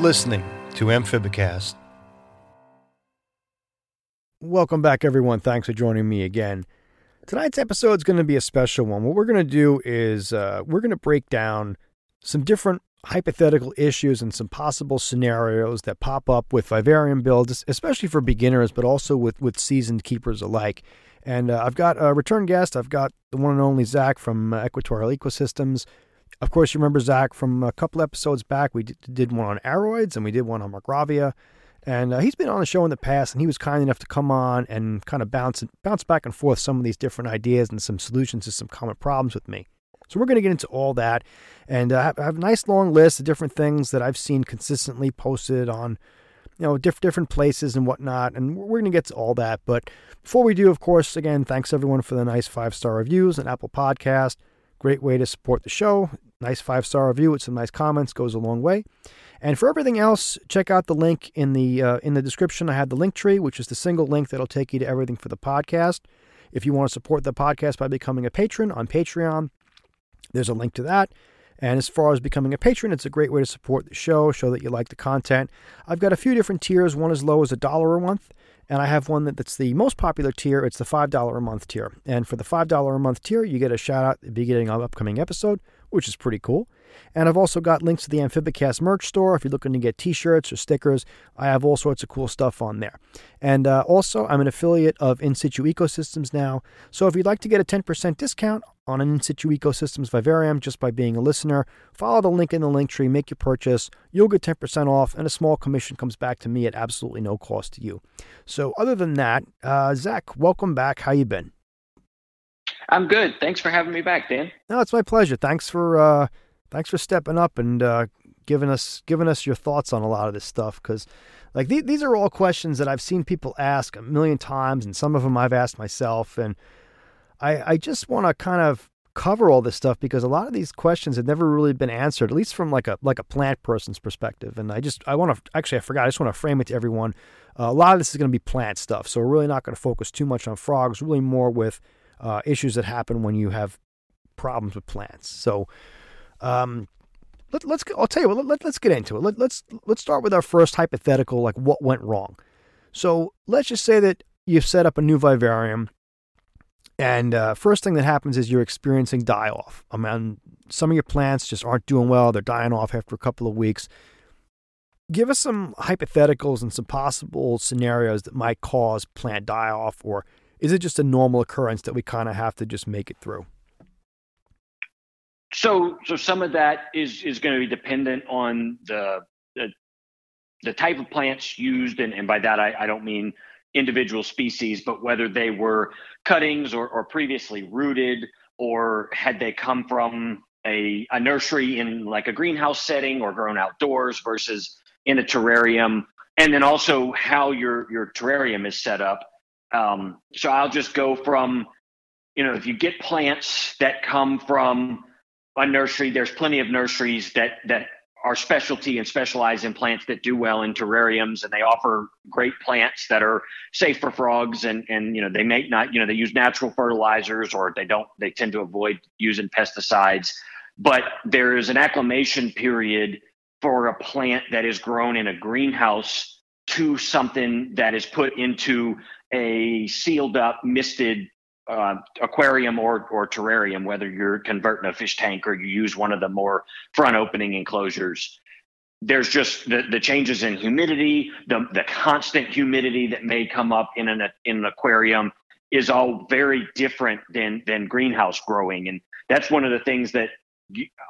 Listening to Amphibicast. Welcome back, everyone. Thanks for joining me again. Tonight's episode is going to be a special one. What we're going to do is uh, we're going to break down some different hypothetical issues and some possible scenarios that pop up with vivarium builds, especially for beginners, but also with, with seasoned keepers alike. And uh, I've got a return guest. I've got the one and only Zach from uh, Equatorial Ecosystems. Of course, you remember Zach from a couple episodes back. We did, one on aroids and we did one on Marcgravia. And uh, he's been on the show in the past, and he was kind enough to come on and kind of bounce bounce back and forth some of these different ideas and some solutions to some common problems with me. So we're going to get into all that, and uh, I have a nice long list of different things that I've seen consistently posted on, you know, diff- different places and whatnot. And we're going to get to all that. But before we do, of course, again, thanks everyone for the nice five star reviews and Apple Podcast. Great way to support the show. Nice five star review with some nice comments goes a long way. And for everything else, check out the link in the uh, in the description. I have the link tree, which is the single link that'll take you to everything for the podcast. If you want to support the podcast by becoming a patron on Patreon, there's a link to that. And as far as becoming a patron, it's a great way to support the show, show that you like the content. I've got a few different tiers. One as low as a dollar a month, and I have one that's the most popular tier. It's the $5 a month tier. And for the $5 a month tier, you get a shout out at the beginning of upcoming episode, which is pretty cool. And I've also got links to the Amphibicast merch store. If you're looking to get t shirts or stickers, I have all sorts of cool stuff on there. And uh, also, I'm an affiliate of In Situ Ecosystems now. So if you'd like to get a 10% discount on an In Situ Ecosystems vivarium just by being a listener, follow the link in the link tree, make your purchase. You'll get 10% off, and a small commission comes back to me at absolutely no cost to you. So other than that, uh, Zach, welcome back. How you been? I'm good. Thanks for having me back, Dan. No, it's my pleasure. Thanks for uh, thanks for stepping up and uh, giving us giving us your thoughts on a lot of this stuff because like th- these are all questions that I've seen people ask a million times and some of them I've asked myself and I I just want to kind of cover all this stuff because a lot of these questions have never really been answered at least from like a like a plant person's perspective and I just I want to actually I forgot I just want to frame it to everyone uh, a lot of this is going to be plant stuff so we're really not going to focus too much on frogs really more with uh, issues that happen when you have problems with plants so um, let, us I'll tell you what. Let, us get into it. Let, let's let's start with our first hypothetical, like what went wrong. So let's just say that you've set up a new vivarium, and uh, first thing that happens is you're experiencing die off. I mean, some of your plants just aren't doing well; they're dying off after a couple of weeks. Give us some hypotheticals and some possible scenarios that might cause plant die off, or is it just a normal occurrence that we kind of have to just make it through? So, so some of that is is going to be dependent on the the, the type of plants used, and, and by that I, I don't mean individual species, but whether they were cuttings or, or previously rooted, or had they come from a, a nursery in like a greenhouse setting or grown outdoors versus in a terrarium, and then also how your your terrarium is set up. Um, so I'll just go from, you know, if you get plants that come from a nursery. There's plenty of nurseries that that are specialty and specialize in plants that do well in terrariums, and they offer great plants that are safe for frogs. And and you know they may not you know they use natural fertilizers or they don't they tend to avoid using pesticides. But there is an acclimation period for a plant that is grown in a greenhouse to something that is put into a sealed up misted uh, aquarium or, or terrarium, whether you're converting a fish tank or you use one of the more front opening enclosures. There's just the, the changes in humidity, the, the constant humidity that may come up in an, in an aquarium is all very different than, than greenhouse growing. And that's one of the things that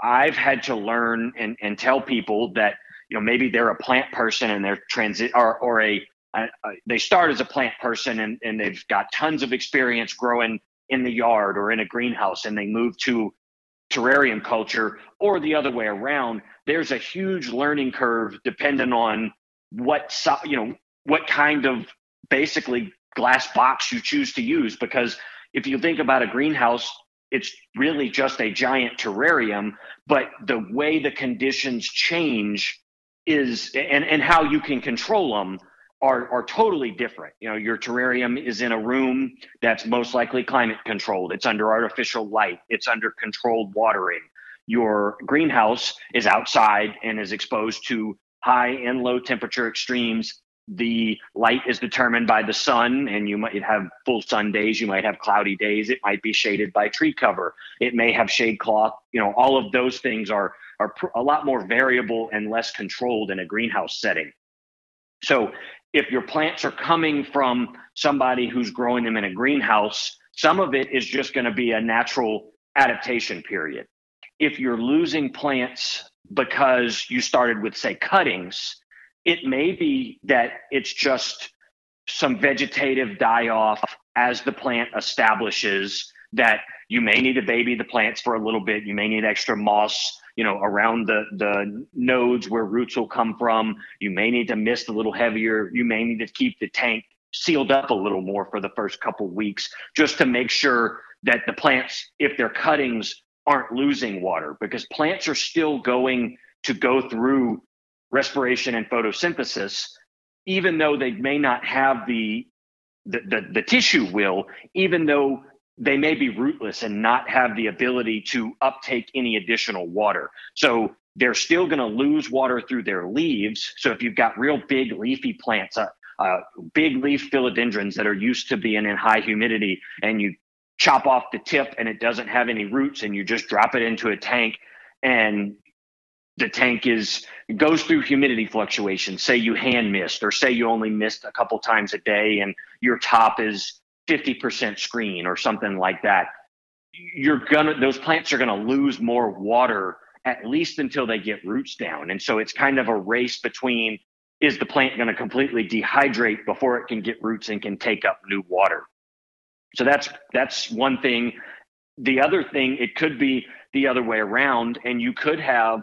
I've had to learn and, and tell people that, you know, maybe they're a plant person and they're transit or, or a uh, they start as a plant person and, and they've got tons of experience growing in the yard or in a greenhouse and they move to terrarium culture or the other way around. There's a huge learning curve depending on what you know what kind of basically glass box you choose to use because if you think about a greenhouse it's really just a giant terrarium but the way the conditions change is and and how you can control them are, are totally different. You know, your terrarium is in a room that's most likely climate controlled. It's under artificial light. It's under controlled watering. Your greenhouse is outside and is exposed to high and low temperature extremes. The light is determined by the sun, and you might have full sun days. You might have cloudy days. It might be shaded by tree cover. It may have shade cloth. You know, all of those things are are pr- a lot more variable and less controlled in a greenhouse setting. So, if your plants are coming from somebody who's growing them in a greenhouse, some of it is just going to be a natural adaptation period. If you're losing plants because you started with, say, cuttings, it may be that it's just some vegetative die off as the plant establishes that you may need to baby the plants for a little bit. You may need extra moss, you know, around the, the nodes where roots will come from. You may need to mist a little heavier. You may need to keep the tank sealed up a little more for the first couple weeks just to make sure that the plants, if they're cuttings, aren't losing water because plants are still going to go through respiration and photosynthesis, even though they may not have the the, the, the tissue will, even though they may be rootless and not have the ability to uptake any additional water. So they're still going to lose water through their leaves. So if you've got real big leafy plants, uh, uh, big leaf philodendrons that are used to being in high humidity, and you chop off the tip and it doesn't have any roots, and you just drop it into a tank, and the tank is goes through humidity fluctuations say you hand mist or say you only mist a couple times a day and your top is 50% screen or something like that you're gonna those plants are gonna lose more water at least until they get roots down. And so it's kind of a race between is the plant going to completely dehydrate before it can get roots and can take up new water? So that's that's one thing. The other thing it could be the other way around and you could have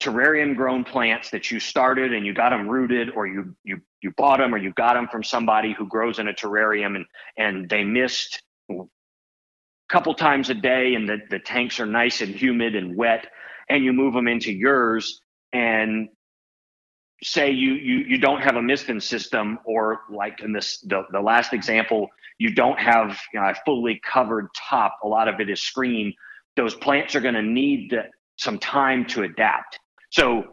terrarium grown plants that you started and you got them rooted or you you you bought them or you got them from somebody who grows in a terrarium and and they mist a couple times a day and the, the tanks are nice and humid and wet and you move them into yours and say you you you don't have a misting system or like in this the, the last example you don't have you know, a fully covered top a lot of it is screen those plants are going to need some time to adapt. So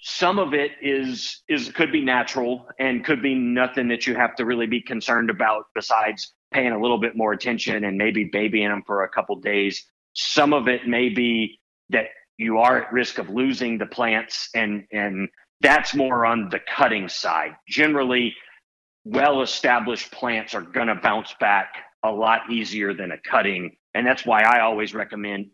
some of it is is could be natural and could be nothing that you have to really be concerned about besides paying a little bit more attention and maybe babying them for a couple days. Some of it may be that you are at risk of losing the plants and and that's more on the cutting side. Generally, well established plants are going to bounce back a lot easier than a cutting. And that's why I always recommend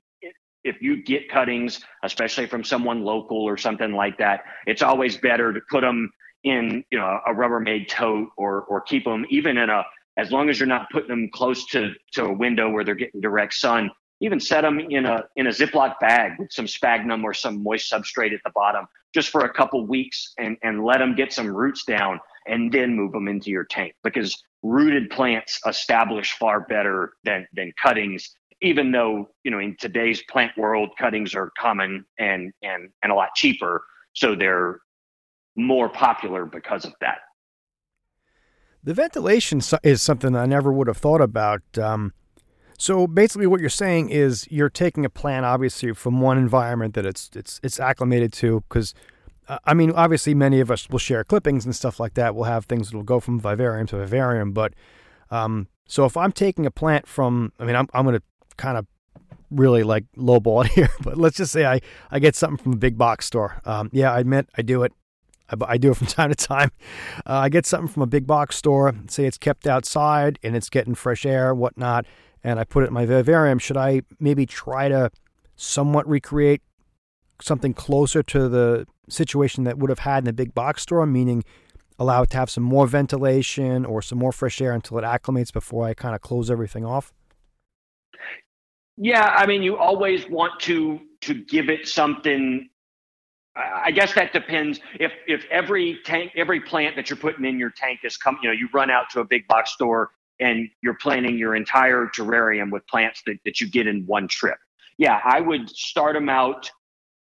if you get cuttings, especially from someone local or something like that, it's always better to put them in, you know, a Rubbermaid tote or or keep them even in a as long as you're not putting them close to to a window where they're getting direct sun. Even set them in a in a Ziploc bag with some sphagnum or some moist substrate at the bottom, just for a couple weeks, and and let them get some roots down, and then move them into your tank because rooted plants establish far better than than cuttings even though you know in today's plant world cuttings are common and and and a lot cheaper so they're more popular because of that the ventilation is something i never would have thought about um, so basically what you're saying is you're taking a plant obviously from one environment that it's it's it's acclimated to because uh, I mean, obviously, many of us will share clippings and stuff like that. We'll have things that will go from vivarium to vivarium. But um, so if I'm taking a plant from, I mean, I'm, I'm going to kind of really like lowball it here, but let's just say I, I get something from a big box store. Um, yeah, I admit I do it. I, I do it from time to time. Uh, I get something from a big box store, say it's kept outside and it's getting fresh air, whatnot, and I put it in my vivarium. Should I maybe try to somewhat recreate something closer to the situation that would have had in a big box store, meaning allow it to have some more ventilation or some more fresh air until it acclimates before I kind of close everything off? Yeah, I mean, you always want to to give it something. I guess that depends. If if every tank, every plant that you're putting in your tank is come, you know, you run out to a big box store and you're planting your entire terrarium with plants that, that you get in one trip. Yeah, I would start them out,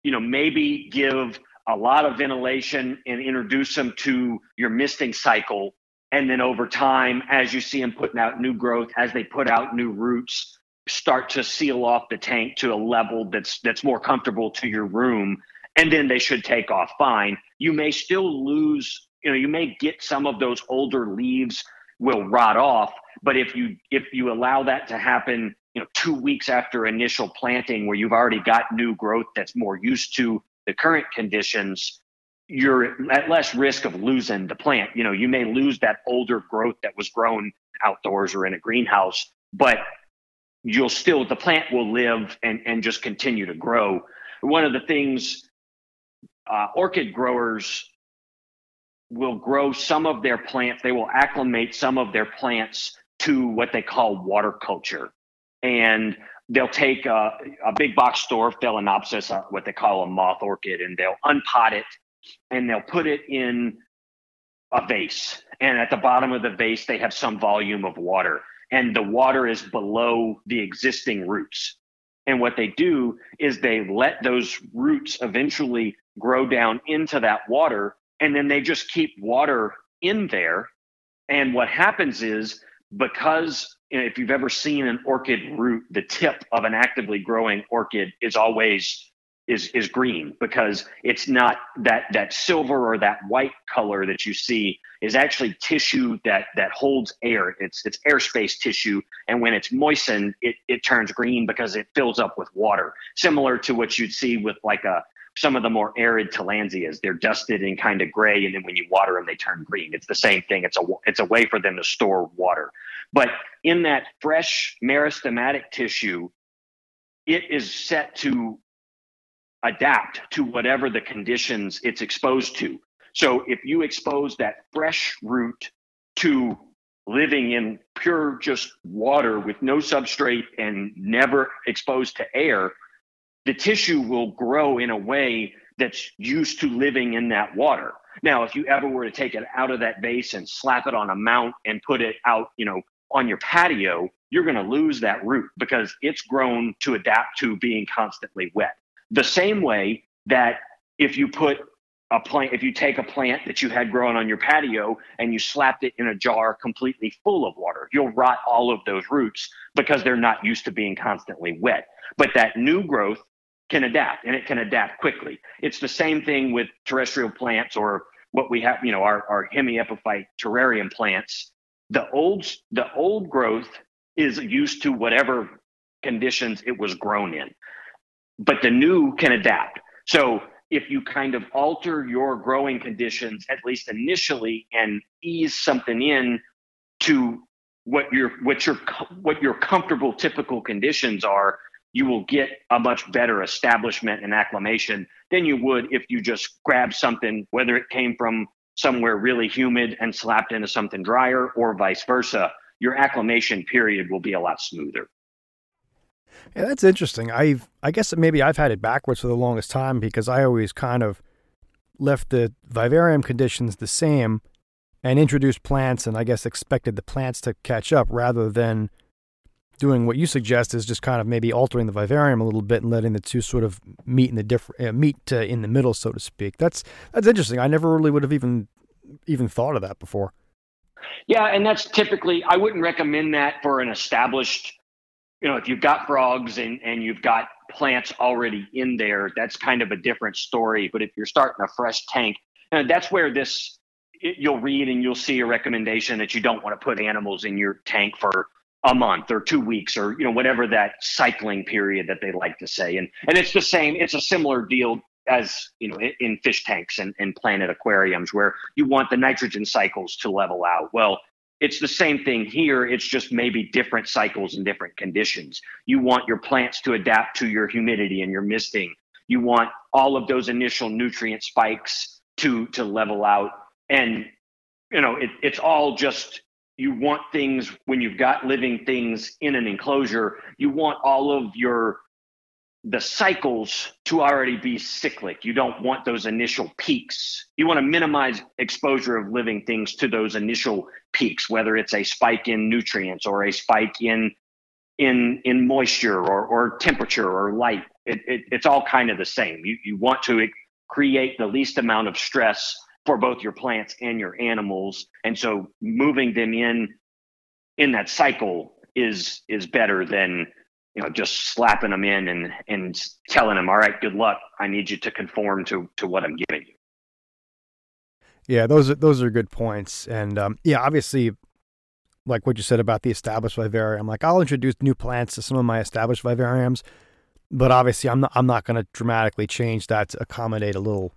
you know, maybe give a lot of ventilation and introduce them to your misting cycle. And then over time, as you see them putting out new growth, as they put out new roots, start to seal off the tank to a level that's that's more comfortable to your room and then they should take off fine. You may still lose, you know, you may get some of those older leaves will rot off, but if you if you allow that to happen, you know, 2 weeks after initial planting where you've already got new growth that's more used to the current conditions, you're at less risk of losing the plant. You know, you may lose that older growth that was grown outdoors or in a greenhouse, but you'll still the plant will live and and just continue to grow. One of the things uh, orchid growers will grow some of their plants, they will acclimate some of their plants to what they call water culture. And they'll take a, a big box store, Phalaenopsis, uh, what they call a moth orchid, and they'll unpot it and they'll put it in a vase. And at the bottom of the vase, they have some volume of water, and the water is below the existing roots. And what they do is they let those roots eventually grow down into that water and then they just keep water in there and what happens is because you know, if you've ever seen an orchid root the tip of an actively growing orchid is always is is green because it's not that that silver or that white color that you see is actually tissue that that holds air it's it's airspace tissue and when it's moistened it it turns green because it fills up with water similar to what you'd see with like a some of the more arid tillandsias. They're dusted and kind of gray, and then when you water them, they turn green. It's the same thing. It's a it's a way for them to store water. But in that fresh meristematic tissue, it is set to adapt to whatever the conditions it's exposed to. So if you expose that fresh root to living in pure just water with no substrate and never exposed to air, the tissue will grow in a way that's used to living in that water. Now, if you ever were to take it out of that vase and slap it on a mount and put it out, you know, on your patio, you're going to lose that root because it's grown to adapt to being constantly wet. The same way that if you put a plant, if you take a plant that you had growing on your patio and you slapped it in a jar completely full of water, you'll rot all of those roots because they're not used to being constantly wet. But that new growth can adapt and it can adapt quickly. It's the same thing with terrestrial plants or what we have, you know, our, our hemiepiphyte terrarium plants. The old the old growth is used to whatever conditions it was grown in. But the new can adapt. So if you kind of alter your growing conditions, at least initially, and ease something in to what your what your what your comfortable typical conditions are, you will get a much better establishment and acclimation than you would if you just grab something, whether it came from somewhere really humid and slapped into something drier or vice versa. Your acclimation period will be a lot smoother. Yeah, that's interesting. I've I guess maybe I've had it backwards for the longest time because I always kind of left the vivarium conditions the same and introduced plants and I guess expected the plants to catch up rather than doing what you suggest is just kind of maybe altering the vivarium a little bit and letting the two sort of meet in the different uh, meet uh, in the middle, so to speak. That's that's interesting. I never really would have even even thought of that before. Yeah, and that's typically I wouldn't recommend that for an established. You know, if you've got frogs and and you've got plants already in there, that's kind of a different story. But if you're starting a fresh tank, and that's where this you'll read and you'll see a recommendation that you don't want to put animals in your tank for a month or two weeks or you know whatever that cycling period that they like to say and and it's the same it's a similar deal as you know in fish tanks and, and planet aquariums where you want the nitrogen cycles to level out well it's the same thing here. It's just maybe different cycles and different conditions. You want your plants to adapt to your humidity and your misting. You want all of those initial nutrient spikes to to level out. And you know it, it's all just you want things when you've got living things in an enclosure you want all of your the cycles to already be cyclic. You don't want those initial peaks. You want to minimize exposure of living things to those initial peaks whether it's a spike in nutrients or a spike in in in moisture or, or temperature or light. It, it, it's all kind of the same. You, you want to create the least amount of stress for both your plants and your animals. And so moving them in in that cycle is is better than you know, just slapping them in and and telling them, all right, good luck. I need you to conform to to what I'm giving you. Yeah, those are those are good points, and um, yeah, obviously, like what you said about the established vivarium. Like I'll introduce new plants to some of my established vivariums, but obviously, I'm not I'm not going to dramatically change that to accommodate a little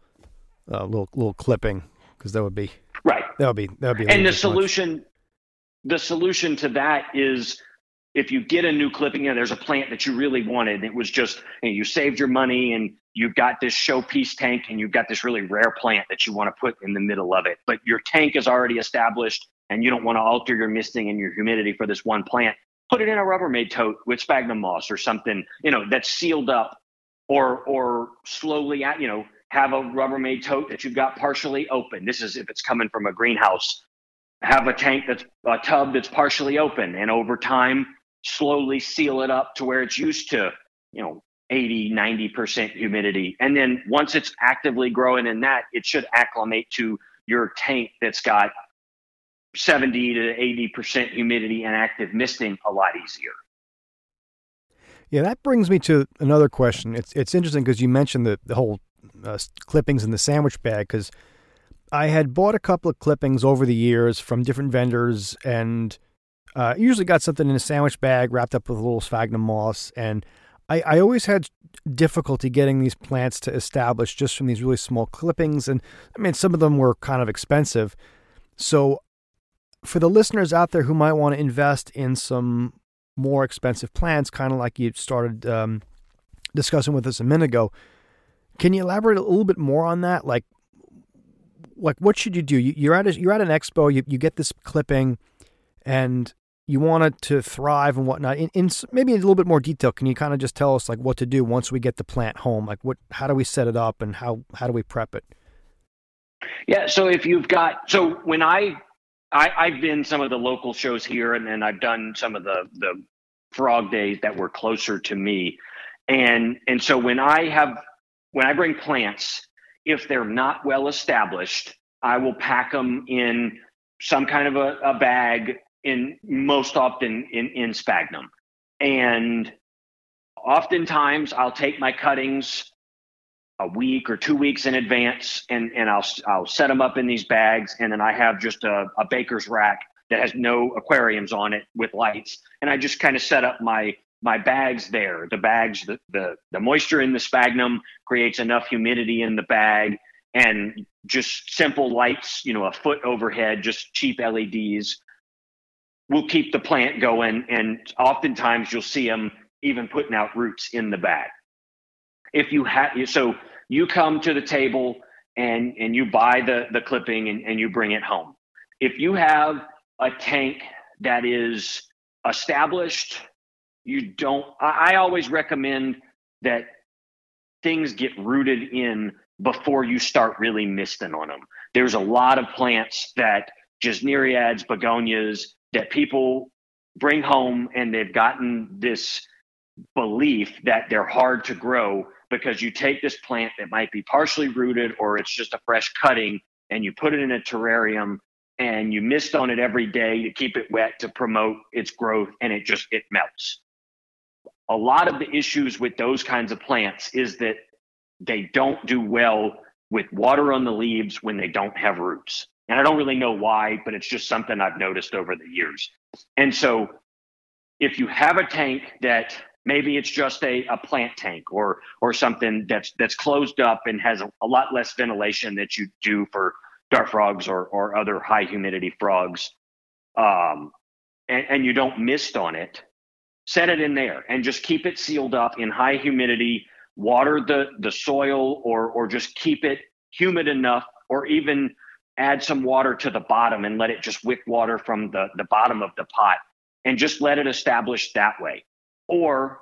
uh, little little clipping because that would be right. That would be that would be. And the solution, much. the solution to that is if you get a new clipping and there's a plant that you really wanted, it was just you, know, you saved your money and you've got this showpiece tank and you've got this really rare plant that you want to put in the middle of it, but your tank is already established and you don't want to alter your misting and your humidity for this one plant. Put it in a Rubbermaid tote with sphagnum moss or something, you know, that's sealed up, or or slowly, you know, have a Rubbermaid tote that you've got partially open. This is if it's coming from a greenhouse. Have a tank that's a tub that's partially open, and over time slowly seal it up to where it's used to, you know, 80, 90% humidity. And then once it's actively growing in that, it should acclimate to your tank that's got 70 to 80% humidity and active misting a lot easier. Yeah, that brings me to another question. It's it's interesting because you mentioned the, the whole uh, clippings in the sandwich bag because I had bought a couple of clippings over the years from different vendors and – uh, usually got something in a sandwich bag wrapped up with a little sphagnum moss. And I, I always had difficulty getting these plants to establish just from these really small clippings. And I mean, some of them were kind of expensive. So, for the listeners out there who might want to invest in some more expensive plants, kind of like you started um, discussing with us a minute ago, can you elaborate a little bit more on that? Like, like what should you do? You, are at a, you're at an expo, you, you get this clipping, and you want it to thrive and whatnot. In, in maybe a little bit more detail, can you kind of just tell us like what to do once we get the plant home? Like what, how do we set it up and how how do we prep it? Yeah, so if you've got so when I, I I've been some of the local shows here, and then I've done some of the the frog days that were closer to me, and and so when I have when I bring plants, if they're not well established, I will pack them in some kind of a, a bag in most often in, in sphagnum. And oftentimes I'll take my cuttings a week or two weeks in advance and, and I'll, I'll set them up in these bags. And then I have just a, a baker's rack that has no aquariums on it with lights. And I just kind of set up my, my bags there. The bags, the, the, the moisture in the sphagnum creates enough humidity in the bag and just simple lights, you know, a foot overhead, just cheap LEDs will keep the plant going. And oftentimes you'll see them even putting out roots in the bag. If you have, so you come to the table and, and you buy the, the clipping and, and you bring it home. If you have a tank that is established, you don't, I, I always recommend that things get rooted in before you start really misting on them. There's a lot of plants that just nereids, begonias, that people bring home and they've gotten this belief that they're hard to grow because you take this plant that might be partially rooted or it's just a fresh cutting and you put it in a terrarium and you mist on it every day to keep it wet to promote its growth and it just it melts. A lot of the issues with those kinds of plants is that they don't do well with water on the leaves when they don't have roots and I don't really know why, but it's just something I've noticed over the years. And so if you have a tank that maybe it's just a, a plant tank or or something that's that's closed up and has a, a lot less ventilation that you do for dart frogs or or other high humidity frogs um, and, and you don't mist on it set it in there and just keep it sealed up in high humidity water the the soil or or just keep it humid enough or even add some water to the bottom and let it just wick water from the, the bottom of the pot and just let it establish that way. Or,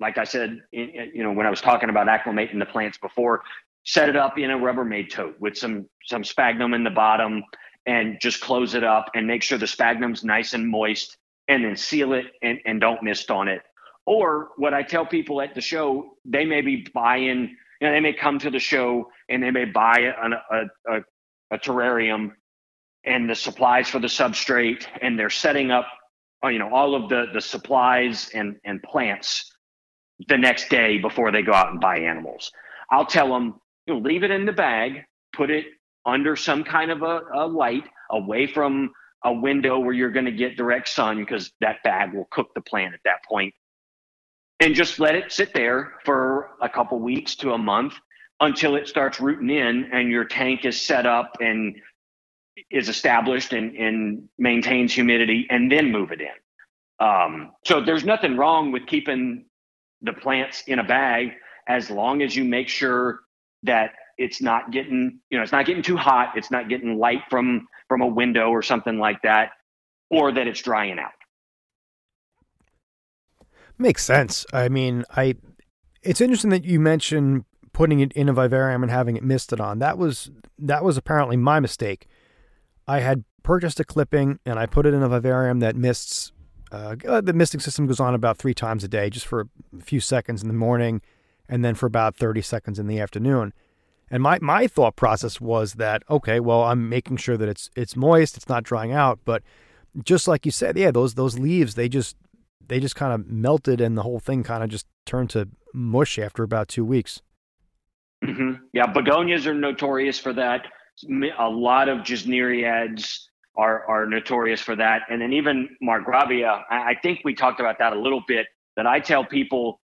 like I said, in, you know, when I was talking about acclimating the plants before, set it up in a Rubbermaid tote with some some sphagnum in the bottom and just close it up and make sure the sphagnum's nice and moist and then seal it and, and don't mist on it. Or what I tell people at the show, they may be buying, you know, they may come to the show and they may buy a, a, a a terrarium and the supplies for the substrate and they're setting up uh, you know all of the the supplies and and plants the next day before they go out and buy animals. I'll tell them, you know, leave it in the bag, put it under some kind of a, a light away from a window where you're going to get direct sun because that bag will cook the plant at that point and just let it sit there for a couple weeks to a month until it starts rooting in and your tank is set up and is established and, and maintains humidity and then move it in. Um, so there's nothing wrong with keeping the plants in a bag as long as you make sure that it's not getting you know it's not getting too hot it's not getting light from from a window or something like that or that it's drying out makes sense i mean i it's interesting that you mentioned putting it in a vivarium and having it misted on that was that was apparently my mistake i had purchased a clipping and i put it in a vivarium that mists uh, the misting system goes on about three times a day just for a few seconds in the morning and then for about 30 seconds in the afternoon and my, my thought process was that, okay, well, I'm making sure that it's it's moist, it's not drying out. But just like you said, yeah, those those leaves, they just they just kind of melted and the whole thing kind of just turned to mush after about two weeks. Mm-hmm. Yeah, begonias are notorious for that. A lot of gesneriads are are notorious for that, and then even marcgravia. I, I think we talked about that a little bit. That I tell people,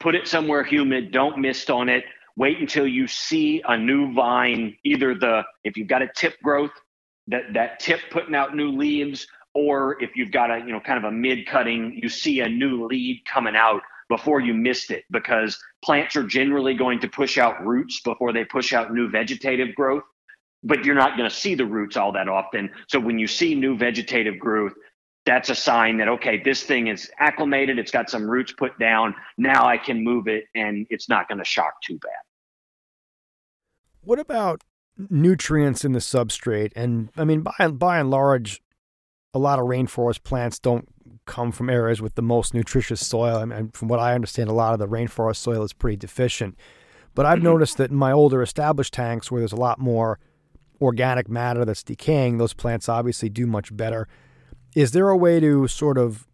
put it somewhere humid, don't mist on it wait until you see a new vine, either the, if you've got a tip growth, that, that tip putting out new leaves, or if you've got a, you know, kind of a mid cutting, you see a new lead coming out before you mist it because plants are generally going to push out roots before they push out new vegetative growth but you're not going to see the roots all that often so when you see new vegetative growth that's a sign that okay this thing is acclimated it's got some roots put down now i can move it and it's not going to shock too bad what about nutrients in the substrate? And I mean, by by and large, a lot of rainforest plants don't come from areas with the most nutritious soil. I mean, from what I understand, a lot of the rainforest soil is pretty deficient. But I've mm-hmm. noticed that in my older established tanks, where there's a lot more organic matter that's decaying, those plants obviously do much better. Is there a way to sort of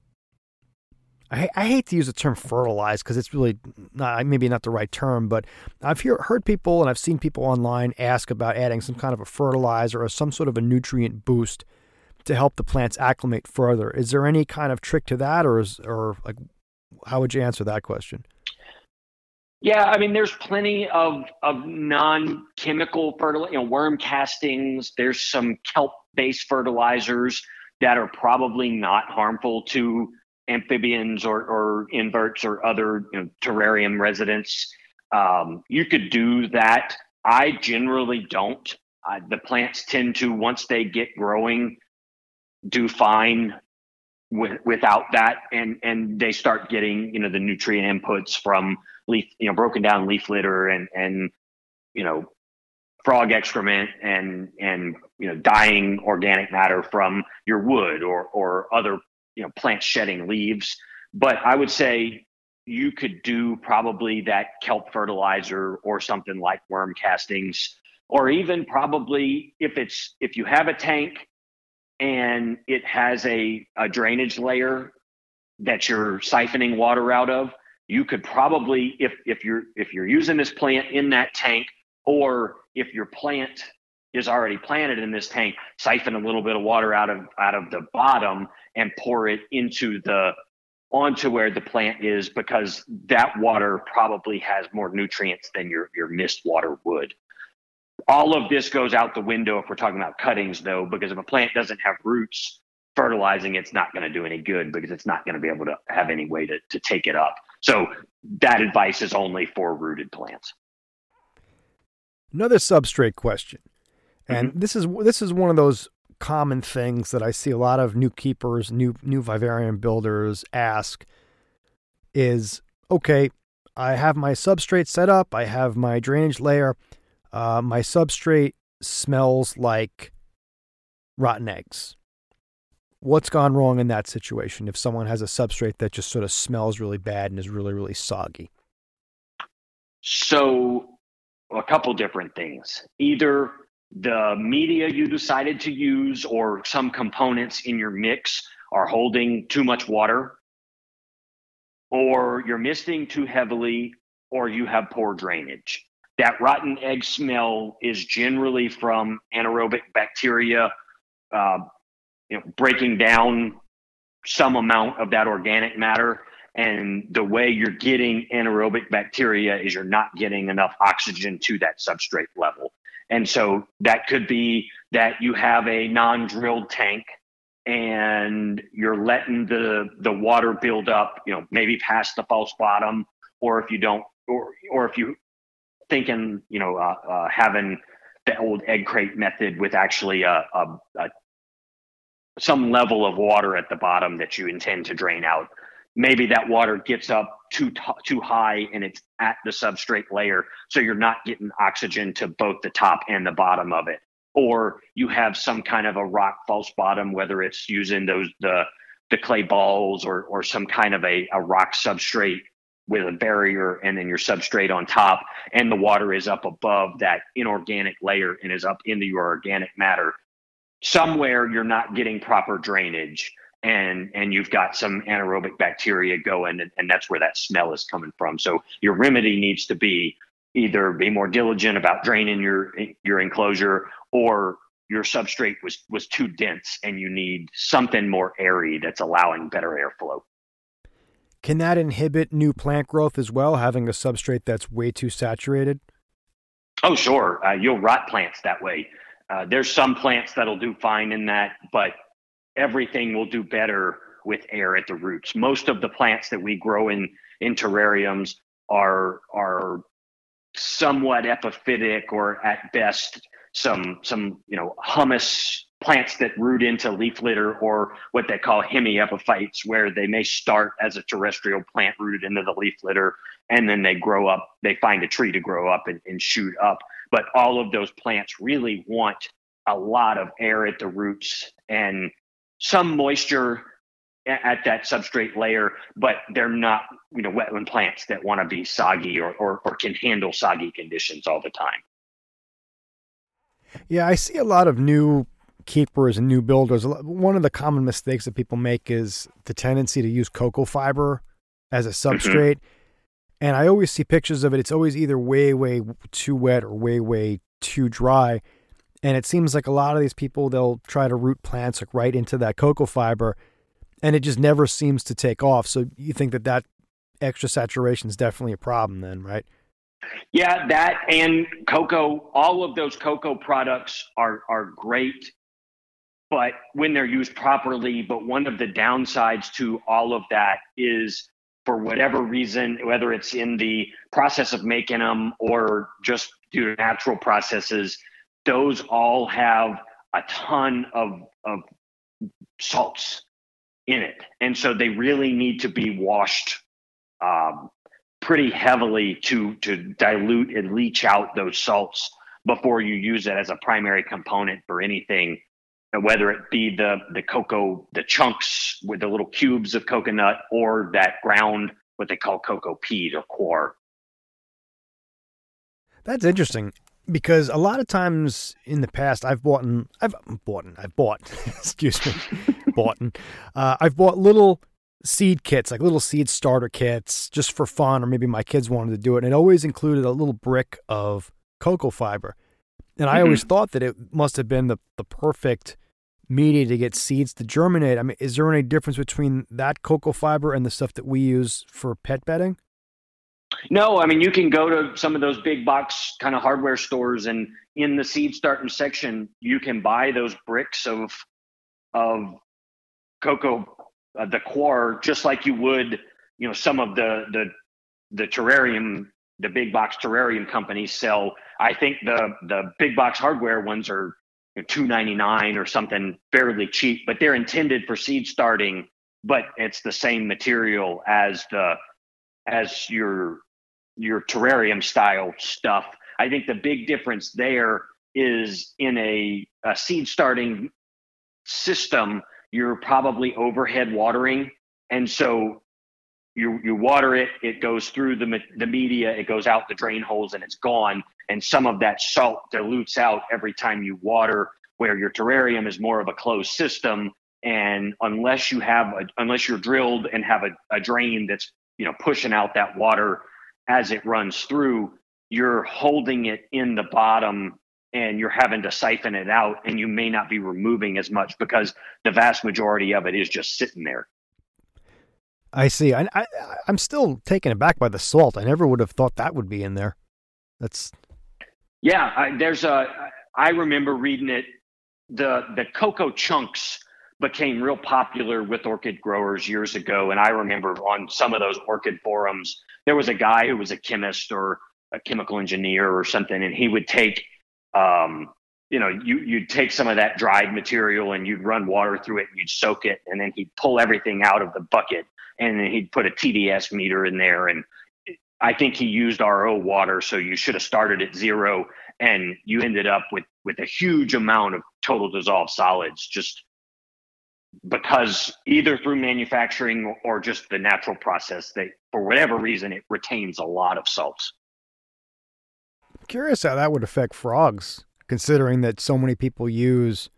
I, I hate to use the term fertilize because it's really not maybe not the right term, but I've hear, heard people and I've seen people online ask about adding some kind of a fertilizer or some sort of a nutrient boost to help the plants acclimate further. Is there any kind of trick to that, or is, or like how would you answer that question? Yeah, I mean, there's plenty of of non-chemical fertilizer, you know, worm castings. There's some kelp-based fertilizers that are probably not harmful to amphibians or, or inverts or other you know, terrarium residents. Um, you could do that. I generally don't. The plants tend to, once they get growing, do fine with, without that, and and they start getting you know the nutrient inputs from leaf, you know, broken down leaf litter and and you know frog excrement and and you know dying organic matter from your wood or or other you know plants shedding leaves. But i would say you could do probably that kelp fertilizer or something like worm castings or even probably if it's if you have a tank and it has a, a drainage layer that you're siphoning water out of you could probably if if you're if you're using this plant in that tank or if your plant is already planted in this tank, siphon a little bit of water out of out of the bottom and pour it into the onto where the plant is because that water probably has more nutrients than your your mist water would. All of this goes out the window if we're talking about cuttings though because if a plant doesn't have roots, fertilizing it's not going to do any good because it's not going to be able to have any way to, to take it up. So that advice is only for rooted plants. Another substrate question. And mm-hmm. this is this is one of those common things that I see a lot of new keepers, new new vivarium builders ask is okay, I have my substrate set up, I have my drainage layer, uh, my substrate smells like rotten eggs. What's gone wrong in that situation if someone has a substrate that just sort of smells really bad and is really, really soggy? So, a couple different things. Either the media you decided to use or some components in your mix are holding too much water or you're misting too heavily, or you have poor drainage. That rotten egg smell is generally from anaerobic bacteria, uh, you know, breaking down some amount of that organic matter. And the way you're getting anaerobic bacteria is you're not getting enough oxygen to that substrate level. And so that could be that you have a non drilled tank and you're letting the the water build up, you know, maybe past the false bottom, or if you don't, or or if you thinking, you know, uh, uh, having the old egg crate method with actually a, a, a some level of water at the bottom that you intend to drain out. Maybe that water gets up too t- too high and it's at the substrate layer, so you're not getting oxygen to both the top and the bottom of it or you have some kind of a rock false bottom, whether it's using those the the clay balls or or some kind of a, a rock substrate with a barrier and then your substrate on top and the water is up above that inorganic layer and is up into your organic matter somewhere you're not getting proper drainage and and you've got some anaerobic bacteria going and, and that's where that smell is coming from so your remedy needs to be either be more diligent about draining your your enclosure or your substrate was was too dense and you need something more airy that's allowing better airflow. Can that inhibit new plant growth as well, having a substrate that's way too saturated? Oh, sure. Uh, you'll rot plants that way. Uh, there's some plants that'll do fine in that, but everything will do better with air at the roots. Most of the plants that we grow in in terrariums are are somewhat epiphytic or at best some some you know humus plants that root into leaf litter or what they call hemiepiphytes where they may start as a terrestrial plant rooted into the leaf litter and then they grow up they find a tree to grow up and, and shoot up but all of those plants really want a lot of air at the roots and some moisture at that substrate layer, but they're not, you know, wetland plants that want to be soggy or, or, or can handle soggy conditions all the time. Yeah, I see a lot of new keepers and new builders. One of the common mistakes that people make is the tendency to use cocoa fiber as a mm-hmm. substrate. Mm-hmm. And I always see pictures of it. It's always either way, way too wet or way, way too dry. And it seems like a lot of these people, they'll try to root plants like right into that cocoa fiber and it just never seems to take off. So you think that that extra saturation is definitely a problem then, right? Yeah, that and cocoa, all of those cocoa products are are great, but when they're used properly, but one of the downsides to all of that is for whatever reason, whether it's in the process of making them or just due to natural processes, those all have a ton of of salts in it, and so they really need to be washed um, pretty heavily to to dilute and leach out those salts before you use it as a primary component for anything whether it be the the cocoa the chunks with the little cubes of coconut or that ground what they call cocoa peat or coir that's interesting because a lot of times in the past I've bought and I've bought and I've bought excuse me bought and uh, I've bought little seed kits, like little seed starter kits, just for fun, or maybe my kids wanted to do it. And it always included a little brick of cocoa fiber. And I mm-hmm. always thought that it must have been the, the perfect media to get seeds to germinate. I mean, is there any difference between that cocoa fiber and the stuff that we use for pet bedding? No, I mean you can go to some of those big box kind of hardware stores, and in the seed starting section, you can buy those bricks of of cocoa uh, the coir just like you would you know some of the the the terrarium the big box terrarium companies sell i think the the big box hardware ones are you know, 299 or something fairly cheap but they're intended for seed starting but it's the same material as the as your your terrarium style stuff i think the big difference there is in a, a seed starting system you're probably overhead watering. And so you, you water it, it goes through the, the media, it goes out the drain holes and it's gone. And some of that salt dilutes out every time you water, where your terrarium is more of a closed system. And unless you have, a, unless you're drilled and have a, a drain that's you know pushing out that water as it runs through you're holding it in the bottom and you're having to siphon it out and you may not be removing as much because the vast majority of it is just sitting there i see. I, I i'm still taken aback by the salt. I never would have thought that would be in there. That's yeah I, there's a i remember reading it the the coco chunks became real popular with orchid growers years ago. And I remember on some of those orchid forums, there was a guy who was a chemist or a chemical engineer or something, and he would take, um, you know, you you'd take some of that dried material and you'd run water through it and you'd soak it, and then he'd pull everything out of the bucket, and he'd put a TDS meter in there, and I think he used RO water, so you should have started at zero, and you ended up with with a huge amount of total dissolved solids just because either through manufacturing or just the natural process, they for whatever reason it retains a lot of salts. Curious how that would affect frogs, considering that so many people use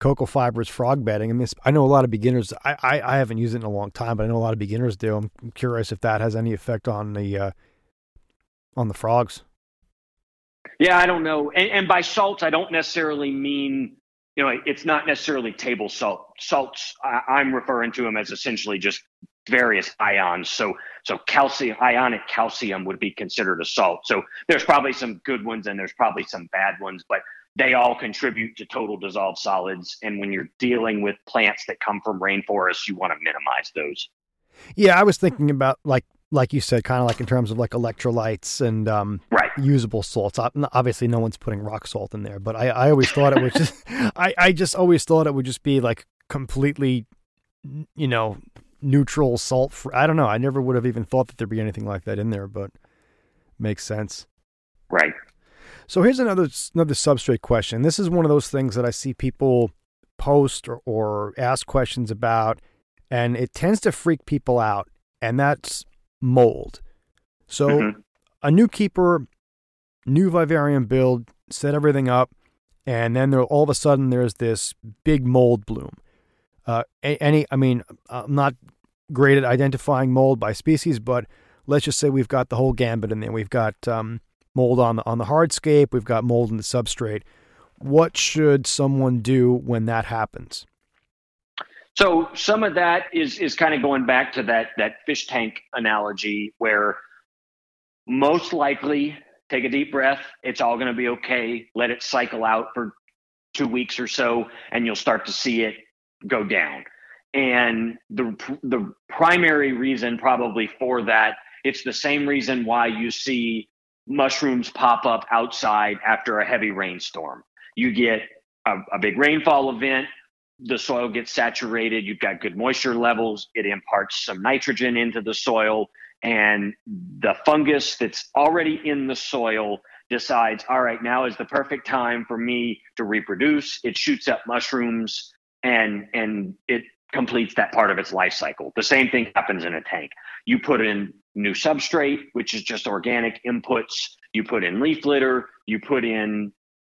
coco fibers frog bedding. I mean, I know a lot of beginners. I, I, I haven't used it in a long time, but I know a lot of beginners do. I'm curious if that has any effect on the uh, on the frogs. Yeah, I don't know. And, and by salts, I don't necessarily mean you know, it's not necessarily table salt. Salts, I, am referring to them as essentially just various ions. So, so calcium, ionic calcium would be considered a salt. So there's probably some good ones and there's probably some bad ones, but they all contribute to total dissolved solids. And when you're dealing with plants that come from rainforests, you want to minimize those. Yeah, I was thinking about like like you said, kind of like in terms of like electrolytes and um, right. usable salts. Obviously, no one's putting rock salt in there, but I, I always thought it was just, I, I just always thought it would just be like completely, you know, neutral salt. For, I don't know. I never would have even thought that there'd be anything like that in there, but makes sense. Right. So here's another another substrate question. This is one of those things that I see people post or, or ask questions about, and it tends to freak people out. And that's mold. So mm-hmm. a new keeper, new vivarium build, set everything up, and then there all of a sudden there's this big mold bloom. Uh, any, I mean, I'm not great at identifying mold by species, but let's just say we've got the whole gambit in there. We've got um, mold on the on the hardscape. We've got mold in the substrate. What should someone do when that happens? So some of that is is kind of going back to that that fish tank analogy where most likely take a deep breath, it's all going to be okay, let it cycle out for 2 weeks or so and you'll start to see it go down. And the the primary reason probably for that it's the same reason why you see mushrooms pop up outside after a heavy rainstorm. You get a, a big rainfall event, the soil gets saturated, you've got good moisture levels, it imparts some nitrogen into the soil, and the fungus that's already in the soil decides, all right, now is the perfect time for me to reproduce. It shoots up mushrooms and and it completes that part of its life cycle. The same thing happens in a tank. You put in new substrate, which is just organic inputs. You put in leaf litter. You put in,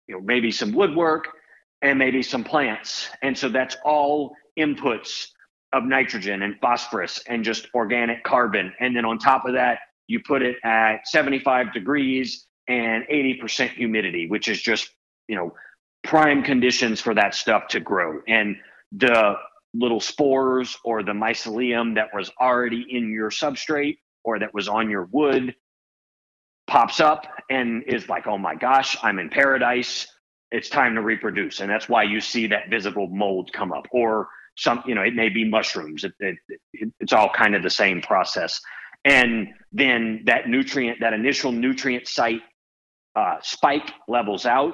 you know, maybe some woodwork and maybe some plants. And so that's all inputs of nitrogen and phosphorus and just organic carbon. And then on top of that, you put it at 75 degrees and 80% humidity, which is just, you know, prime conditions for that stuff to grow. And the little spores or the mycelium that was already in your substrate or that was on your wood pops up and is like, oh my gosh, I'm in paradise. It's time to reproduce. And that's why you see that visible mold come up or some you know it may be mushrooms. It, it, it, it's all kind of the same process. And then that nutrient that initial nutrient site uh, spike levels out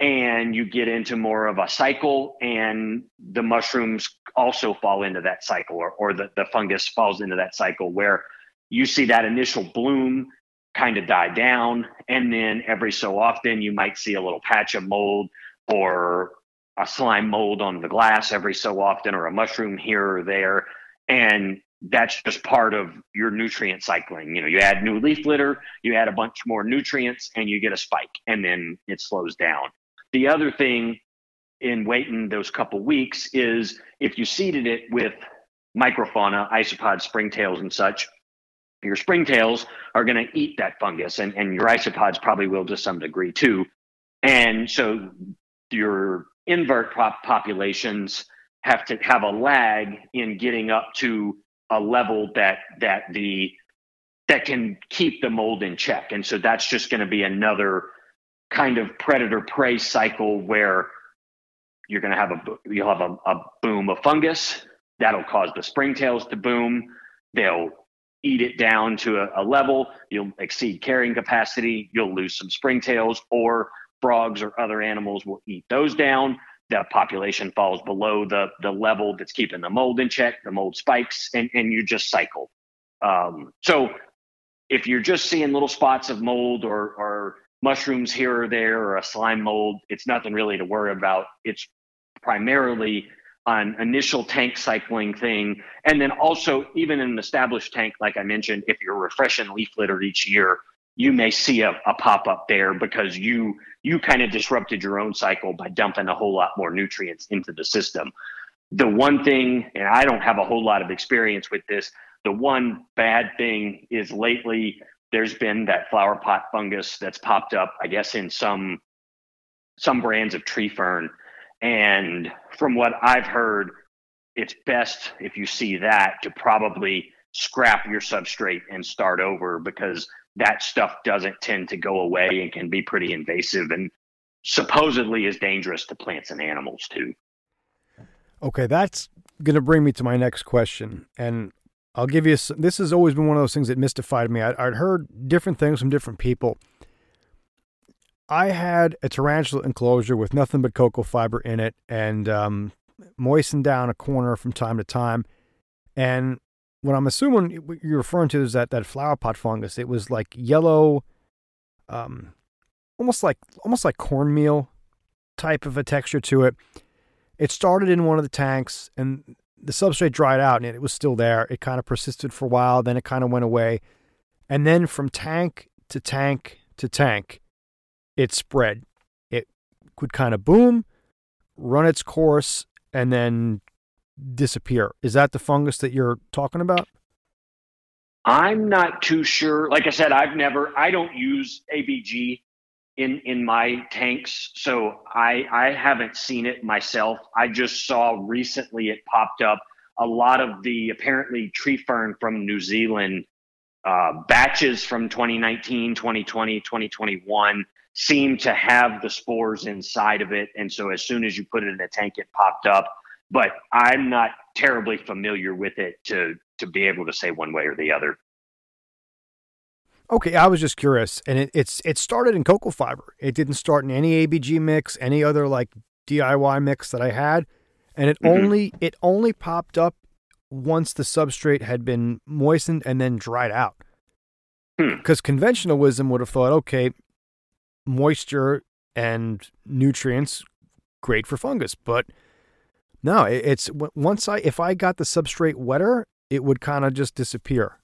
and you get into more of a cycle and the mushrooms also fall into that cycle or, or the, the fungus falls into that cycle where you see that initial bloom kind of die down. And then every so often, you might see a little patch of mold or a slime mold on the glass every so often, or a mushroom here or there. And that's just part of your nutrient cycling. You know, you add new leaf litter, you add a bunch more nutrients, and you get a spike, and then it slows down. The other thing in waiting those couple weeks is if you seeded it with microfauna, isopods, springtails, and such. Your springtails are going to eat that fungus, and, and your isopods probably will to some degree too. And so your invert pop populations have to have a lag in getting up to a level that that the that can keep the mold in check. And so that's just going to be another kind of predator prey cycle where you're going to have a you'll have a, a boom of fungus that'll cause the springtails to boom. They'll eat it down to a, a, level. You'll exceed carrying capacity. You'll lose some springtails, or frogs or other animals will eat those down. The population falls below the the level that's keeping the mold in check. The mold spikes, and and you just cycle. Um, so if you're just seeing little spots of mold or or mushrooms here or there or a slime mold, it's nothing really to worry about. It's primarily an initial tank cycling thing. And then also, even in an established tank, like I mentioned, if you're refreshing leaf litter each year, you may see a, a pop up there because you you kind of disrupted your own cycle by dumping a whole lot more nutrients into the system. The one thing, and I don't have a whole lot of experience with this, the one bad thing is lately there's been that flower pot fungus that's popped up, I guess, in some some brands of tree fern. And from what I've heard, it's best if you see that to probably scrap your substrate and start over because that stuff doesn't tend to go away and can be pretty invasive and supposedly is dangerous to plants and animals too. Okay, that's going to bring me to my next question. And I'll give you some, this has always been one of those things that mystified me. I, I'd heard different things from different people. I had a tarantula enclosure with nothing but coco fiber in it and um, moistened down a corner from time to time. And what I'm assuming you're referring to is that, that flower pot fungus. It was like yellow, um, almost like almost like cornmeal type of a texture to it. It started in one of the tanks, and the substrate dried out and it was still there. It kind of persisted for a while, then it kind of went away. And then from tank to tank to tank, it spread. It could kind of boom, run its course, and then disappear. Is that the fungus that you're talking about? I'm not too sure. Like I said, I've never, I don't use ABG in in my tanks. So i i haven't seen it myself. I just saw recently it popped up. A lot of the apparently tree fern from new zealand uh, batches from 2019 2020 2021 seem to have the spores inside of it. And so as soon as you put it in a tank it popped up. But i'm not terribly familiar with it to to be able to say one way or the other Okay, I was just curious, and it, it's it started in coco fiber. It didn't start in any ABG mix, any other like DIY mix that I had, and it mm-hmm. only it only popped up once the substrate had been moistened and then dried out. Because hmm. conventional wisdom would have thought, okay, moisture and nutrients great for fungus, but no, it, it's once I if I got the substrate wetter, it would kind of just disappear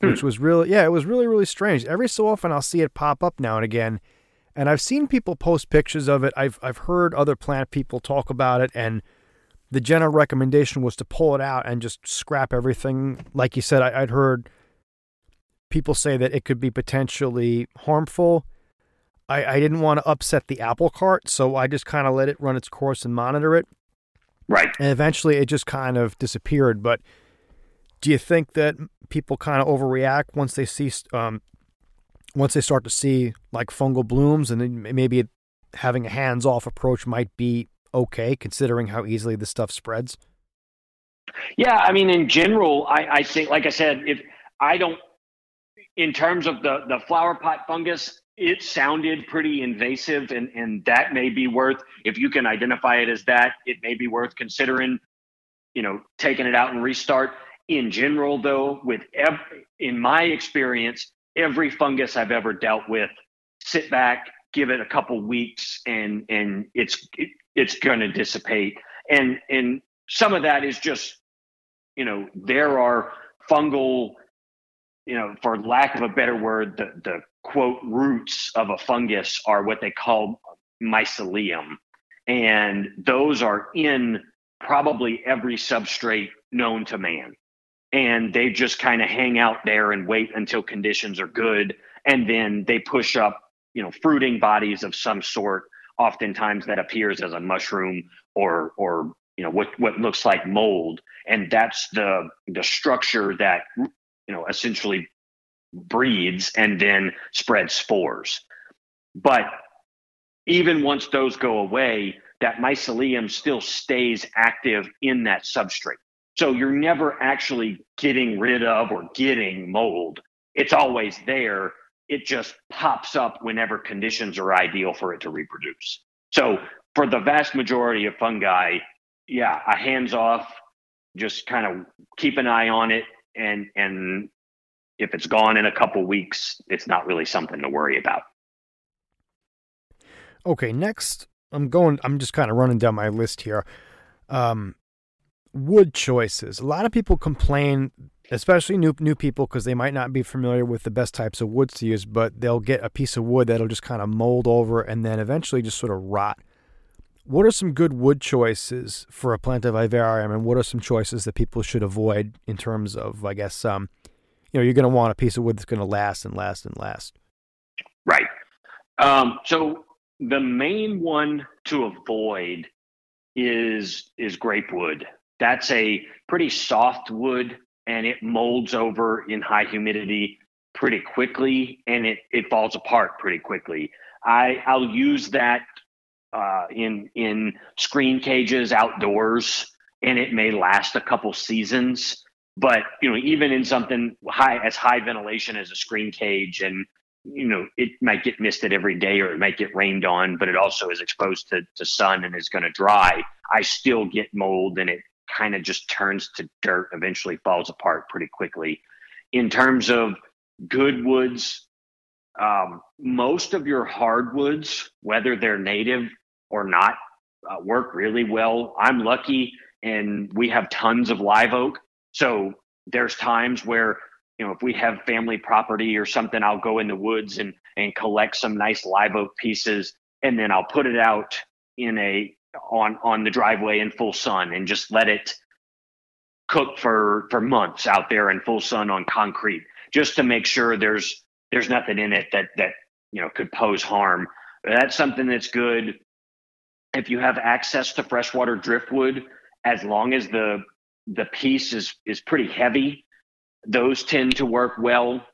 which hmm. was really yeah, it was really really strange. Every so often I'll see it pop up now and again, and I've seen people post pictures of it. I've I've heard other plant people talk about it, and the general recommendation was to pull it out and just scrap everything. Like you said, I, I'd heard people say that it could be potentially harmful. I, I didn't want to upset the apple cart, so I just kind of let it run its course and monitor it. Right. And eventually it just kind of disappeared. But do you think that people kind of overreact once they see um, once they start to see like fungal blooms, and then maybe having a hands-off approach might be okay, considering how easily this stuff spreads? Yeah, I mean, in general, I, I think, like I said, if I don't, in terms of the the flower pot fungus, it sounded pretty invasive, and and that may be worth if you can identify it as that, it may be worth considering, you know, taking it out and restart in general, though, with in my experience, every fungus I've ever dealt with, sit back, give it a couple weeks, and and it's it, it's going to dissipate. And and some of that is just, you know, there are fungal, you know, for lack of a better word, the the quote roots of a fungus are what they call mycelium, and those are in probably every substrate known to man. And they just kind of hang out there and wait until conditions are good. And then they push up, you know, fruiting bodies of some sort. Oftentimes that appears as a mushroom or, or, you know, what, what looks like mold. And that's the, the structure that, you know, essentially breeds and then spreads spores. But even once those go away, that mycelium still stays active in that substrate. So you're never actually getting rid of or getting mold. It's always there. It just pops up whenever conditions are ideal for it to reproduce. So for the vast majority of fungi, yeah, a hands off, just kind of keep an eye on it and and if it's gone in a couple weeks, it's not really something to worry about. Okay, next I'm going. I'm just kind of running down my list here. Um, wood choices. A lot of people complain, especially new new people, because they might not be familiar with the best types of woods to use. But they'll get a piece of wood that'll just kind of mold over and then eventually just sort of rot. What are some good wood choices for a plant of vivarium, and what are some choices that people should avoid in terms of, I guess, um, you know, you're going to want a piece of wood that's going to last and last and last. Right. Um, so the main one to avoid is is grape wood. That's a pretty soft wood and it molds over in high humidity pretty quickly and it, it falls apart pretty quickly. I, I'll use that uh, in in screen cages outdoors and it may last a couple seasons. But you know, even in something high as high ventilation as a screen cage and you know, it might get misted every day or it might get rained on, but it also is exposed to, to sun and is going to dry. I still get mold and it kind of just turns to dirt, eventually falls apart pretty quickly. In terms of good woods, um, most of your hardwoods, whether they're native or not, uh, work really well. I'm lucky and we have tons of live oak. So there's times where you know, if we have family property or something, I'll go in the woods and and collect some nice live oak pieces, and then I'll put it out in a on on the driveway in full sun and just let it cook for for months out there in full sun on concrete, just to make sure there's there's nothing in it that that you know could pose harm. That's something that's good. If you have access to freshwater driftwood, as long as the the piece is is pretty heavy those tend to work well.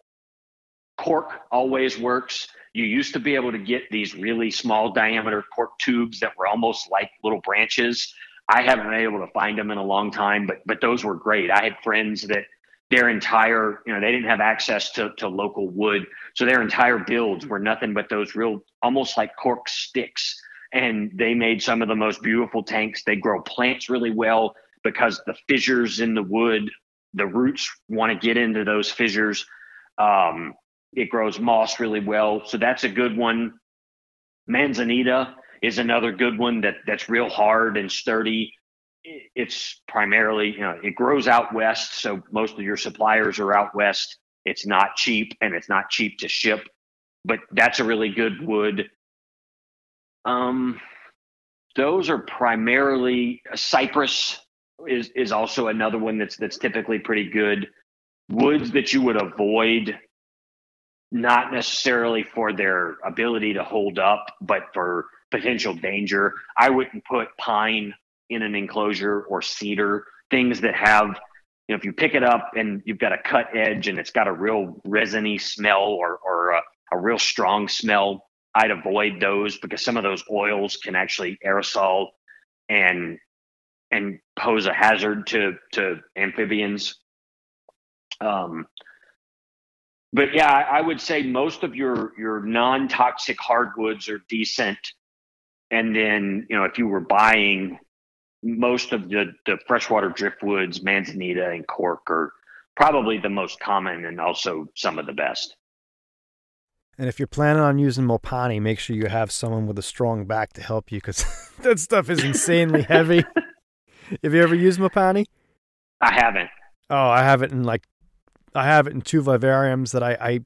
Cork always works. You used to be able to get these really small diameter cork tubes that were almost like little branches. I haven't been able to find them in a long time, but but those were great. I had friends that their entire, you know, they didn't have access to, to local wood. So their entire builds were nothing but those real almost like cork sticks. And they made some of the most beautiful tanks. They grow plants really well because the fissures in the wood the roots want to get into those fissures. Um, it grows moss really well, so that's a good one. Manzanita is another good one that that's real hard and sturdy. It's primarily, you know, it grows out west, so most of your suppliers are out west. It's not cheap and it's not cheap to ship, but that's a really good wood. Um, those are primarily cypress is is also another one that's that's typically pretty good. Woods that you would avoid, not necessarily for their ability to hold up, but for potential danger. I wouldn't put pine in an enclosure or cedar, things that have, you know, if you pick it up and you've got a cut edge and it's got a real resiny smell or, or a, a real strong smell, I'd avoid those because some of those oils can actually aerosol and and pose a hazard to to amphibians. Um, but yeah, I, would say most of your your non toxic hardwoods are decent, and then you know if you were buying most of the the freshwater driftwoods, manzanita and cork are probably the most common and also some of the best. And if you're planning on using Mopani, make sure you have someone with a strong back to help you because that stuff is insanely heavy. Have you ever used Mopani? I haven't. Oh, I have it in like I have it in two vivariums that I, I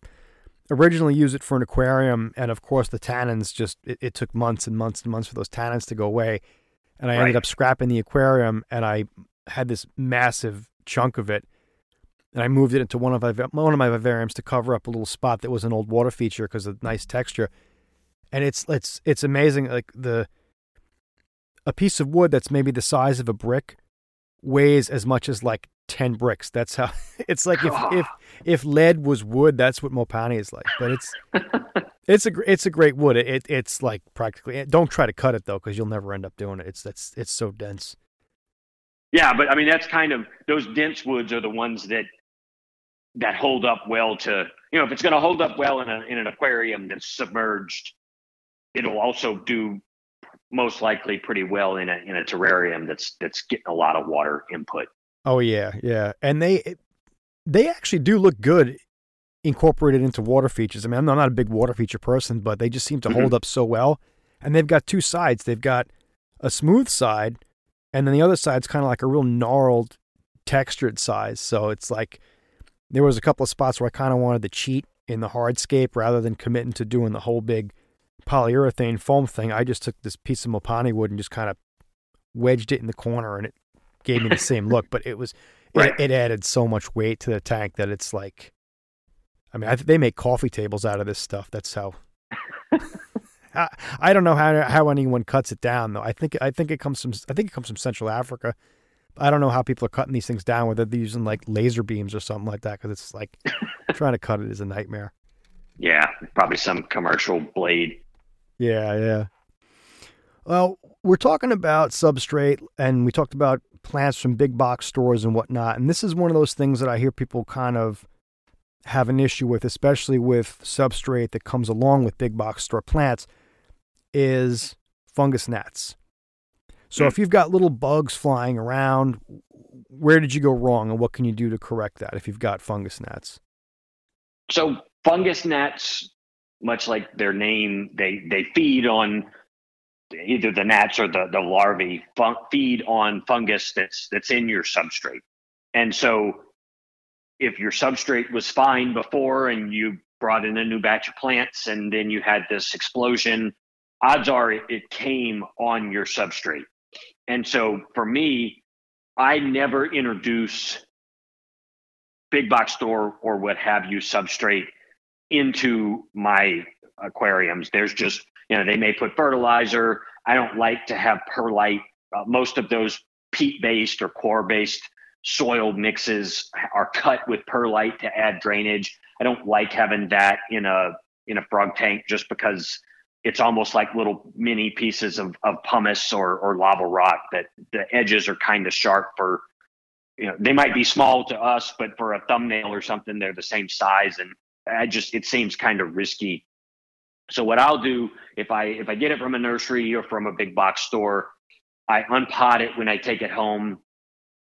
originally used it for an aquarium, and of course the tannins just it, it, took months and months and months for those tannins to go away. and I Right. ended up scrapping the aquarium, and I had this massive chunk of it, and I moved it into one of my one of my vivariums to cover up a little spot that was an old water feature because of the nice texture, and it's it's it's amazing like the a piece of wood that's maybe the size of a brick weighs as much as like 10 bricks. That's how it's like if if if lead was wood that's what mopani is like. But it's it's a it's a great wood. It, it it's like practically eh, don't try to cut it though because you'll never end up doing it. It's that's it's so dense. Yeah, but I mean that's kind of those dense woods are the ones that that hold up well to you know if it's going to hold up well in a in an aquarium that's submerged, it'll also do most likely pretty well in a in a terrarium that's that's getting a lot of water input. Oh yeah yeah. And they they actually do look good incorporated into water features. I mean i'm not a big water feature person but they just seem to Mhm. hold up so well. And they've got two sides. They've got a smooth side and then the other side's kind of like a real gnarled textured size. So it's like there was a couple of spots where i kind of wanted to cheat in the hardscape rather than committing to doing the whole big polyurethane foam thing. I just took this piece of mopani wood and just kind of wedged it in the corner and it gave me the same look but it was Right. it, it added so much weight to the tank that it's like i mean I, they make coffee tables out of this stuff that's how I, I don't know how how anyone cuts it down though i think i think it comes from i think it comes from central africa i don't know how people are cutting these things down whether they're using like laser beams or something like that because it's like trying to cut it is a nightmare Yeah, probably some commercial blade. Yeah, yeah. Well, we're talking about substrate and we talked about plants from big box stores and whatnot. And this is one of those things that I hear people kind of have an issue with, especially with substrate that comes along with big box store plants, is fungus gnats. So Mm. if you've got little bugs flying around, where did you go wrong and what can you do to correct that if you've got fungus gnats? So fungus gnats, much like their name, they they feed on either the gnats or the the larvae fun, feed on fungus that's that's in your substrate. And so if your substrate was fine before and you brought in a new batch of plants and then you had this explosion, odds are it, it came on your substrate. And so for me, I never introduce big box store or what have you substrate into my aquariums. There's just, you know, they may put fertilizer. I don't like to have perlite. Uh, most of those peat based or core based soil mixes are cut with perlite to add drainage. I don't like having that in a in a frog tank just because it's almost like little mini pieces of, of pumice or, or lava rock that the edges are kind of sharp for you know they might be small to us but for a thumbnail or something they're the same size and i just it seems kind of risky so what i'll do if i if i get it from a nursery or from a big box store i unpot it when i take it home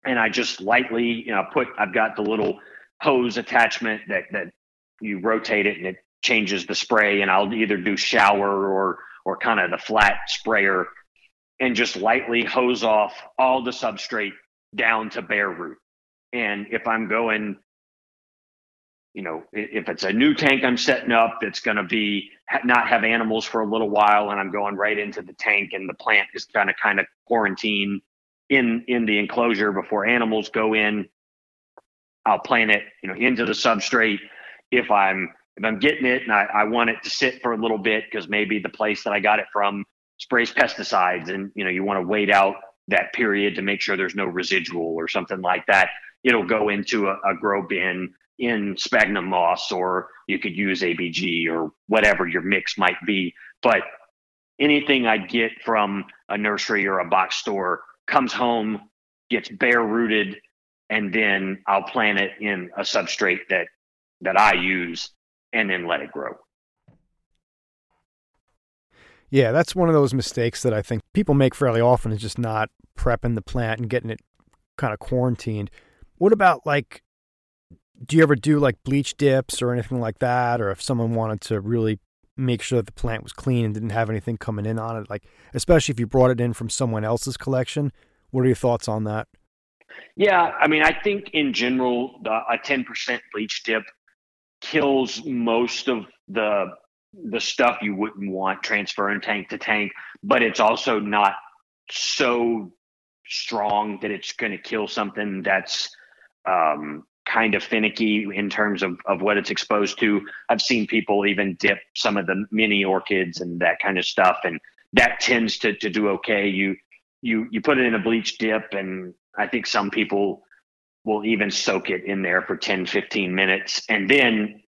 and i just lightly you know put i've got the little hose attachment that that you rotate it and it changes the spray and i'll either do shower or or kind of the flat sprayer and just lightly hose off all the substrate down to bare root. And if I'm going, you know, if it's a new tank I'm setting up that's going to be not have animals for a little while, and I'm going right into the tank, and the plant is going to kind of quarantine in in the enclosure before animals go in, I'll plant it, you know, into the substrate. If I'm if I'm getting it and I, I want it to sit for a little bit because maybe the place that I got it from sprays pesticides, and you know, you want to wait out that period to make sure there's no residual or something like that. It'll go into a, a grow bin in sphagnum moss, or you could use ABG or whatever your mix might be. But anything I get from a nursery or a box store comes home, gets bare rooted, and then I'll plant it in a substrate that that I use, and then let it grow. Yeah, that's one of those mistakes that I think people make fairly often is just not prepping the plant and getting it kind of quarantined. What about like do you ever do like bleach dips or anything like that or if someone wanted to really make sure that the plant was clean and didn't have anything coming in on it like especially if you brought it in from someone else's collection, what are your thoughts on that? Yeah, I mean, I think in general, the, a ten percent bleach dip kills most of the the stuff you wouldn't want transferring tank to tank, but it's also not so strong that it's going to kill something that's um, kind of finicky in terms of, of what it's exposed to. I've seen people even dip some of the mini orchids and that kind of stuff, and that tends to, to do okay. You you you put it in a bleach dip, and I think some people will even soak it in there for 10, 15 minutes, and then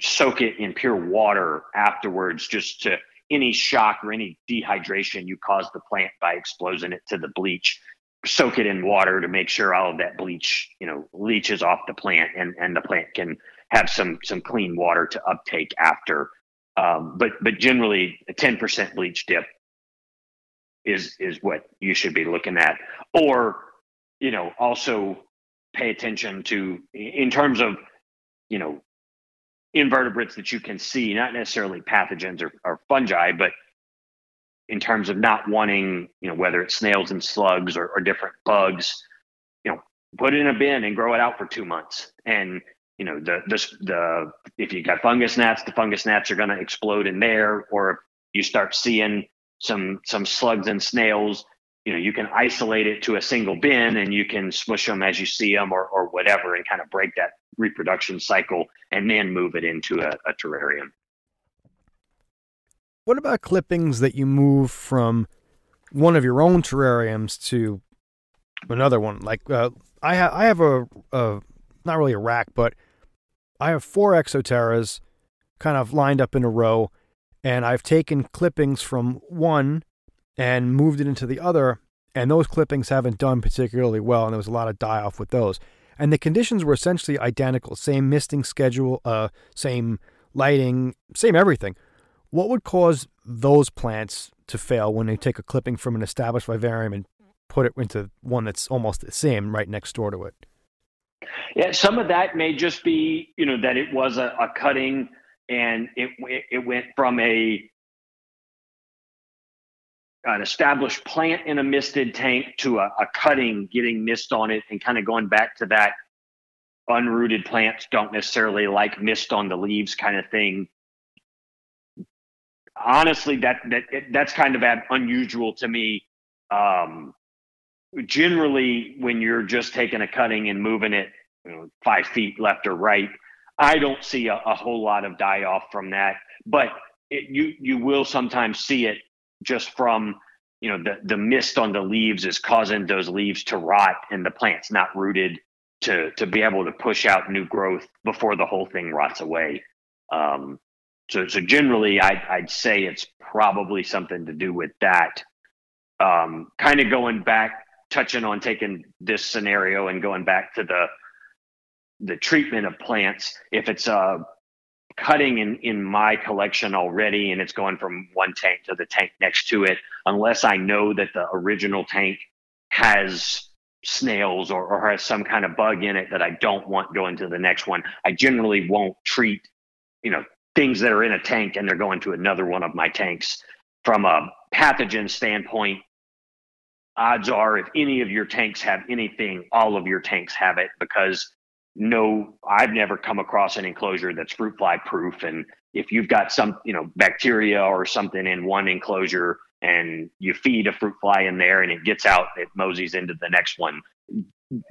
soak it in pure water afterwards, just to any shock or any dehydration you cause the plant by exposing it to the bleach soak it in water to make sure all of that bleach, you know, leaches off the plant and, and the plant can have some some clean water to uptake after. Um, but but generally, a ten percent bleach dip is is what you should be looking at, or you know, also pay attention to in terms of you know invertebrates that you can see, not necessarily pathogens or, or fungi, but in terms of not wanting, you know, whether it's snails and slugs or, or different bugs, you know, put it in a bin and grow it out for two months. And you know, the the the if you got fungus gnats, the fungus gnats are going to explode in there. Or you start seeing some some slugs and snails, you know, you can isolate it to a single bin and you can smush them as you see them or or whatever, and kind of break that reproduction cycle, and then move it into a, a terrarium. What about clippings that you move from one of your own terrariums to another one? Like uh, I have, I have a, a not really a rack, but I have four Exo Terras kind of lined up in a row, and I've taken clippings from one and moved it into the other, and those clippings haven't done particularly well, and there was a lot of die off with those. And the conditions were essentially identical, same misting schedule, uh, same lighting, same everything. What would cause those plants to fail when they take a clipping from an established vivarium and put it into one that's almost the same right next door to it? Yeah, some of that may just be, you know, that it was a, a cutting and it it went from a an established plant in a misted tank to a, a cutting getting mist on it and kind of going back to that unrooted plants don't necessarily like mist on the leaves kind of thing honestly, that that that's kind of unusual to me. Um, generally, when you're just taking a cutting and moving it you know, five feet left or right, I don't see a, a whole lot of die off from that. But it, you you will sometimes see it just from you know the the mist on the leaves is causing those leaves to rot and the plant's not rooted to to be able to push out new growth before the whole thing rots away. Um, so, so generally, I'd, I'd say it's probably something to do with that. Um, kind of going back, touching on taking this scenario and going back to the the treatment of plants. If it's a uh, cutting in in my collection already, and it's going from one tank to the tank next to it, unless I know that the original tank has snails or, or has some kind of bug in it that I don't want going to the next one, I generally won't treat you know things that are in a tank and they're going to another one of my tanks. From a pathogen standpoint, odds are if any of your tanks have anything, all of your tanks have it because no, I've never come across an enclosure that's fruit fly proof. And if you've got some, you know, bacteria or something in one enclosure and you feed a fruit fly in there and it gets out, it moseys into the next one,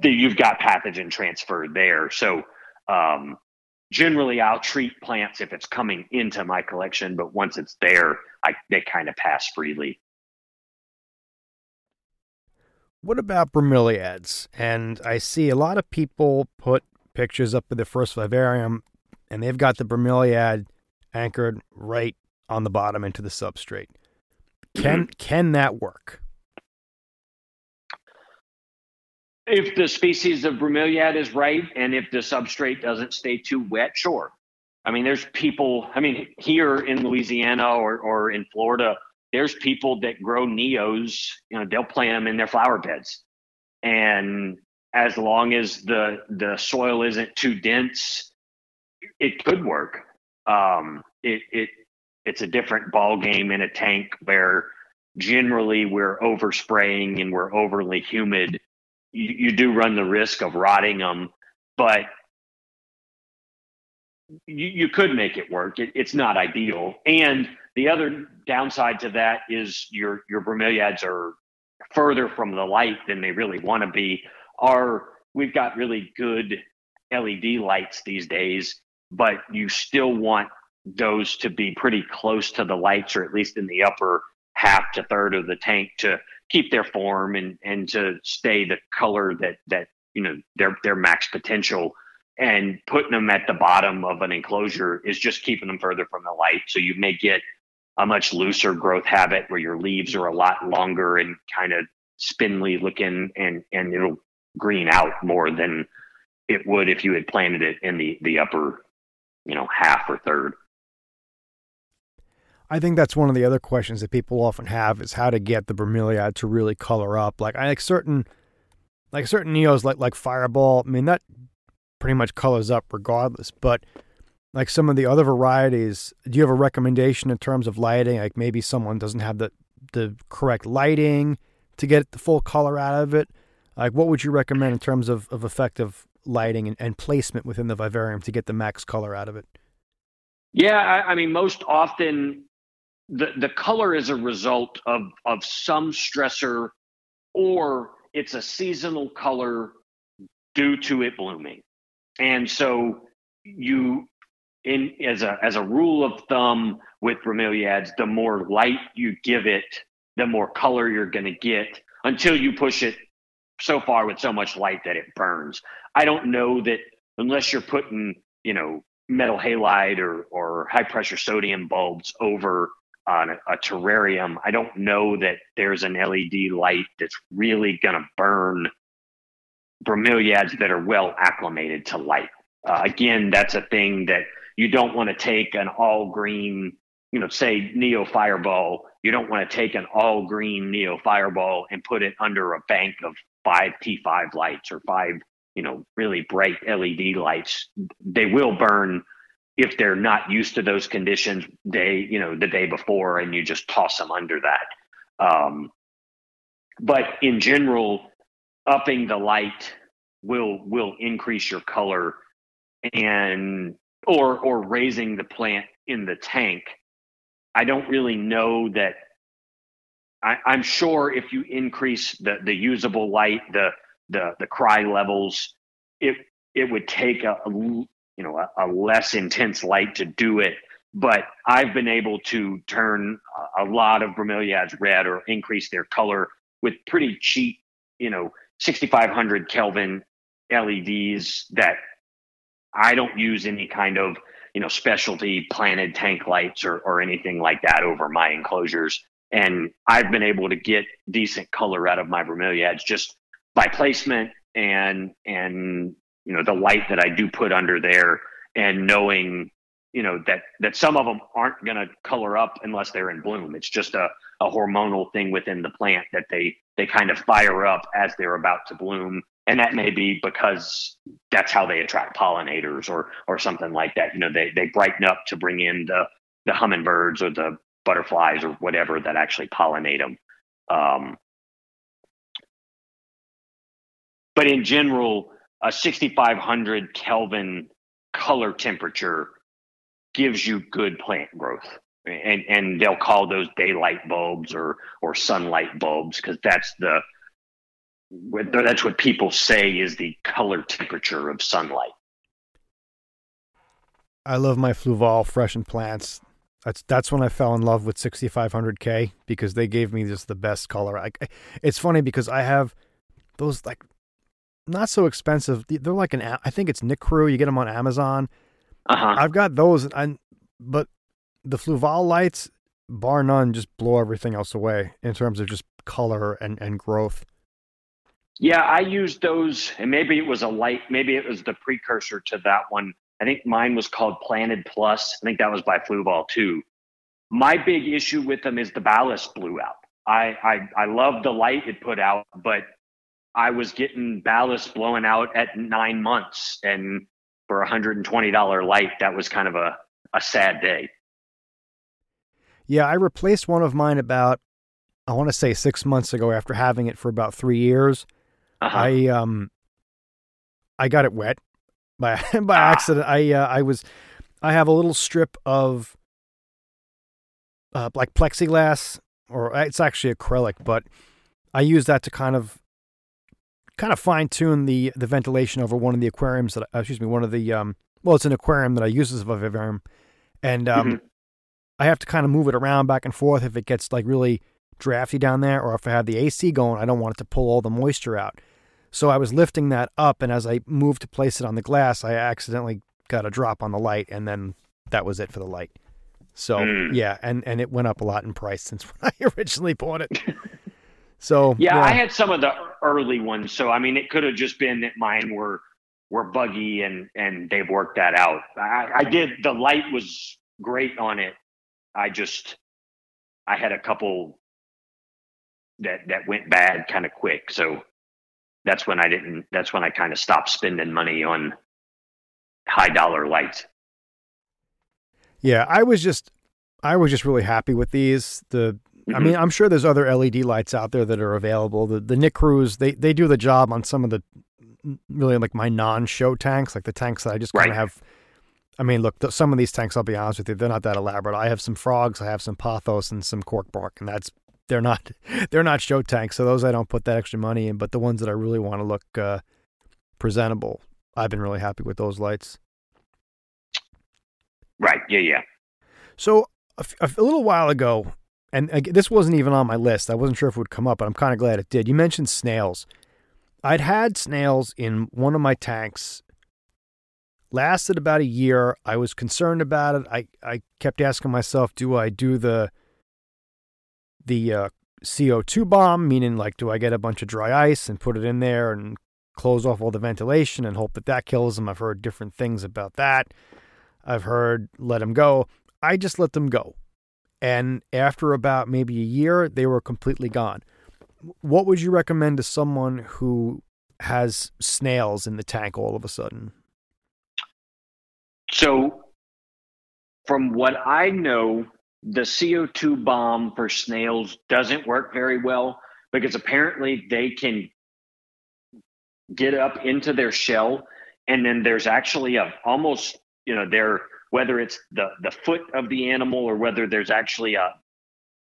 you've got pathogen transfer there. So, um, generally I'll treat plants if it's coming into my collection, but once it's there, I they kind of pass freely. What about bromeliads? And I see a lot of people put pictures up of their first vivarium, and they've got the bromeliad anchored right on the bottom into the substrate. Can mm-hmm. can that work? If the species of bromeliad is right and if the substrate doesn't stay too wet, sure. I mean, there's people, I mean, here in Louisiana or, or in Florida, there's people that grow neos, you know, they'll plant them in their flower beds. And as long as the the soil isn't too dense, it could work. Um, it it it's a different ball game in a tank where generally we're overspraying and we're overly humid you, you do run the risk of rotting them, but you, you could make it work. It, it's not ideal. And the other downside to that is your your bromeliads are further from the light than they really want to be. Are we've got really good LED lights these days, but you still want those to be pretty close to the lights, or at least in the upper half to third of the tank to keep their form and and to stay the color that that you know their their max potential. And putting them at the bottom of an enclosure is just keeping them further from the light. So you may get a much looser growth habit where your leaves are a lot longer and kind of spindly looking and and it'll green out more than it would if you had planted it in the the upper you know half or third I think that's one of the other questions that people often have is how to get the bromeliad to really color up. Like I like certain like certain neos like like Fireball, I mean that pretty much colors up regardless, but like some of the other varieties, do you have a recommendation in terms of lighting? Like maybe someone doesn't have the the correct lighting to get the full color out of it. Like what would you recommend in terms of, of effective lighting and, and placement within the vivarium to get the max color out of it? Yeah, I, I mean, most often the the color is a result of of some stressor or it's a seasonal color due to it blooming. And so you in as a as a rule of thumb with bromeliads the more light you give it the more color you're to get until you push it so far with so much light that it burns. I don't know that unless you're putting you know metal halide or or high pressure sodium bulbs over on a, a, terrarium, I don't know that there's an LED light that's really going to burn bromeliads that are well acclimated to light. Uh, again, that's a thing that you don't want to take an all green, you know, say Neo Fireball. You don't want to take an all green Neo Fireball and put it under a bank of five T5 lights or five, you know, really bright LED lights. They will burn if they're not used to those conditions day you know the day before and you just toss them under that. Um, but in general upping the light will will increase your color and or or raising the plant in the tank. I don't really know that I, i'm sure if you increase the the usable light the the the cry levels it it would take a, a you know a, a less intense light to do it but I've been able to turn a lot of bromeliads red or increase their color with pretty cheap, you know, 6500 Kelvin LEDs that I don't use any kind of, you know, specialty planted tank lights or, or anything like that over my enclosures. And I've been able to get decent color out of my bromeliads just by placement and and you know the light that I do put under there and knowing you know that that some of them aren't going to color up unless they're in bloom. It's just a, a hormonal thing within the plant that they they kind of fire up as they're about to bloom. And that may be because that's how they attract pollinators or or something like that. You know they they brighten up to bring in the the hummingbirds or the butterflies or whatever that actually pollinate them um, but in general a 6500 Kelvin color temperature gives you good plant growth. And and they'll call those daylight bulbs or or sunlight bulbs because that's the that's what people say is the color temperature of sunlight. I love my Fluval freshened plants. That's that's when I fell in love with 6500K because they gave me just the best color. I, it's funny because I have those like not so expensive. They're like an I think it's Nicrew. You get them on Amazon. Uh-huh. I've got those, and but the Fluval lights, bar none, just blow everything else away in terms of just color and and growth. Yeah, I used those, and maybe it was a light. Maybe it was the precursor to that one. I think mine was called Planted Plus. I think that was by Fluval too. My big issue with them is the ballast blew out. I I, I love the light it put out, but I was getting ballast blowing out at nine months. And for a $120 light, that was kind of a, a sad day. Yeah, I replaced one of mine about, I want to say six months ago after having it for about three years. Uh-huh. I, um, I got it wet by, by ah. accident. I, uh, I was, I have a little strip of, uh, like plexiglass or it's actually acrylic, but I use that to kind of kind of fine tune the the ventilation over one of the aquariums that uh, excuse me one of the um well it's an aquarium that I use as a vivarium, and um Mhm. I have to kind of move it around back and forth if it gets like really drafty down there, or if I have the AC going, I don't want it to pull all the moisture out. So I was lifting that up, and as I moved to place it on the glass, I accidentally got a drop on the light, and then that was it for the light. So Mm. yeah, and and it went up a lot in price since when I originally bought it. So Yeah, I had some of the early ones, so I mean, it could have just been that mine were were buggy and and they've worked that out. I, I did. The light was great on it. I just I had a couple that that went bad kind of quick, so that's when I didn't. That's when I kind of stopped spending money on high dollar lights. Yeah, I was just I was just really happy with these. The I Mhm. mean, I'm sure there's other LED lights out there that are available. The the Nicrews, they they do the job on some of the really like my non-show tanks, like the tanks that I just kind of Right. have I mean, look, th- some of these tanks, I'll be honest with you, they're not that elaborate. I have some frogs, I have some pothos and some cork bark, and that's they're not they're not show tanks. So those I don't put that extra money in, but the ones that I really want to look uh, presentable, I've been really happy with those lights. right. Yeah. Yeah. So a, f- a little while ago, and ag- this wasn't even on my list. I wasn't sure if it would come up, but I'm kind of glad it did. You mentioned snails. I'd had snails in one of my tanks. Lasted about a year. I was concerned about it. I, I kept asking myself, do I do the the uh, CO2 bomb, meaning like, do I get a bunch of dry ice and put it in there and close off all the ventilation and hope that that kills them? I've heard different things about that. I've heard let them go. I just let them go. And after about maybe a year, they were completely gone. What would you recommend to someone who has snails in the tank all of a sudden? So, from what I know, the CO2 bomb for snails doesn't work very well because apparently they can get up into their shell and then there's actually a almost you know there whether it's the the foot of the animal or whether there's actually a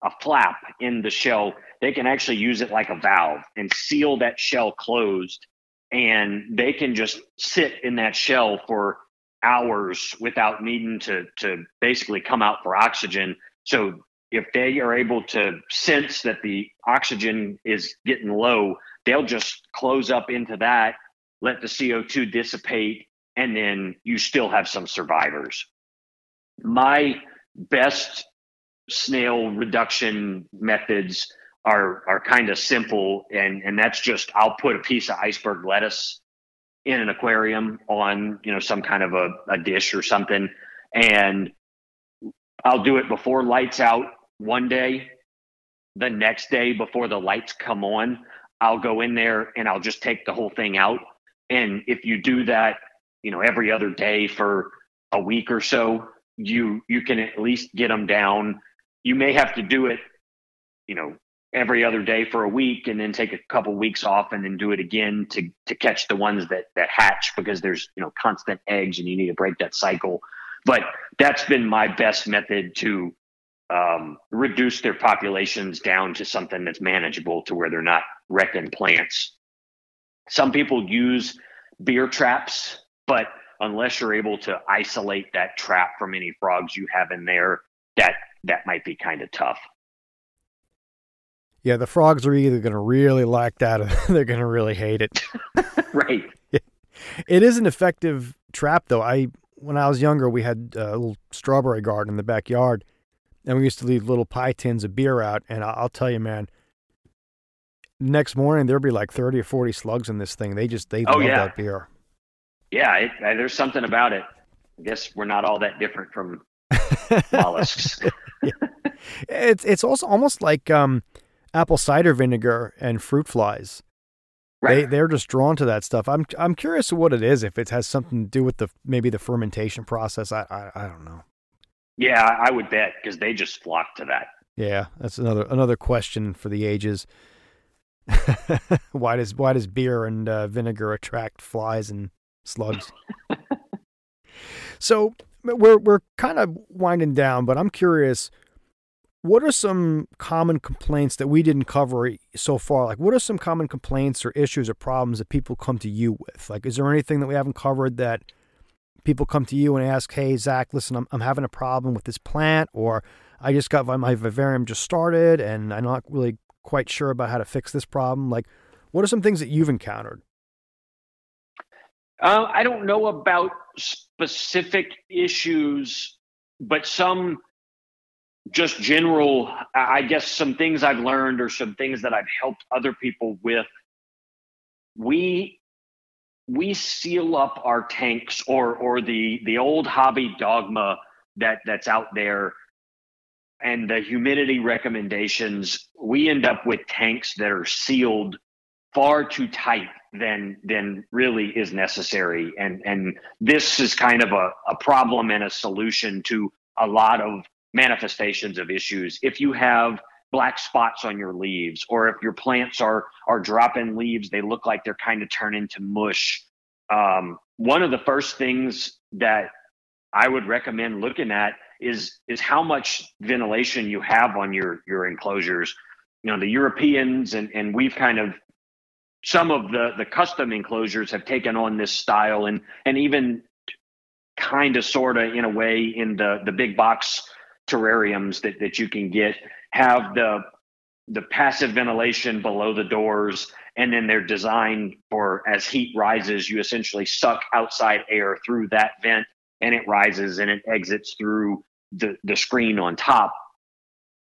a flap in the shell they can actually use it like a valve and seal that shell closed and they can just sit in that shell for hours without needing to to basically come out for oxygen. So if they are able to sense that the oxygen is getting low, they'll just close up into that, let the CO2 dissipate, and then you still have some survivors. My best snail reduction methods are are kind of simple and and that's just I'll put a piece of iceberg lettuce in an aquarium on you know some kind of a, a dish or something and i'll do it before lights out one day. The next day before the lights come on i'll go in there and i'll just take the whole thing out. And if you do that you know every other day for a week or so you you can at least get them down. You may have to do it you know every other day for a week and then take a couple weeks off and then do it again to to catch the ones that that hatch because there's you know constant eggs and you need to break that cycle. But that's been my best method to um, reduce their populations down to something that's manageable to where they're not wrecking plants. Some people use beer traps but unless you're able to isolate that trap from any frogs you have in there that that might be kind of tough Yeah, the frogs are either going to really like that or they're going to really hate it. right It is an effective trap, though. I when I was younger, we had a little strawberry garden in the backyard, and we used to leave little pie tins of beer out. And I'll, tell you, man, next morning there'd be like thirty or forty slugs in this thing. They just they Oh, love yeah. that beer. Yeah, it, uh, there's something about it. I guess we're not all that different from mollusks. It's it's also almost like um, apple cider vinegar and fruit flies. They they're just drawn to that stuff. I'm I'm curious what it is. If it has something to do with the maybe the fermentation process. I I, I don't know. yeah, I would bet because they just flock to that. Yeah, that's another another question for the ages. why does why does beer and uh, vinegar attract flies and slugs? so we're we're kind of winding down, but I'm curious. what are some common complaints that we didn't cover so far? Like, what are some common complaints or issues or problems that people come to you with? Like, is there anything that we haven't covered that people come to you and ask, "Hey, Zach, listen, I'm I'm having a problem with this plant," or "I just got my, my vivarium just started and I'm not really quite sure about how to fix this problem." Like, what are some things that you've encountered? Uh, I don't know about specific issues, but some just general, I guess, some things I've learned or some things that I've helped other people with. We we seal up our tanks or or the the old hobby dogma that that's out there and the humidity recommendations we end up with tanks that are sealed far too tight than than really is necessary and and this is kind of a, a problem and a solution to a lot of manifestations of issues. If you have black spots on your leaves, or if your plants are are dropping leaves, they look like they're kind of turning to mush. Um, one of the first things that I would recommend looking at is is how much ventilation you have on your your enclosures. You know, the Europeans and and we've kind of some of the the custom enclosures have taken on this style and and even kind of sort of in a way in the the big box terrariums that, that you can get have the the passive ventilation below the doors and then they're designed for as heat rises you essentially suck outside air through that vent and it rises and it exits through the, the screen on top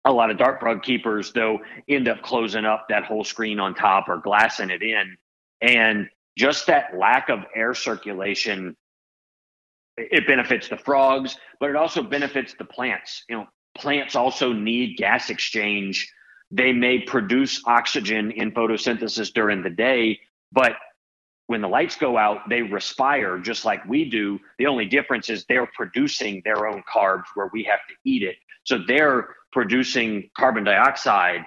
a lot of dart frog keepers though end up closing up that whole screen on top or glassing it in and just that lack of air circulation it benefits the frogs, but it also benefits the plants. You know, plants also need gas exchange. They may produce oxygen in photosynthesis during the day, but when the lights go out, they respire just like we do. The only difference is they're producing their own carbs where we have to eat it. So they're producing carbon dioxide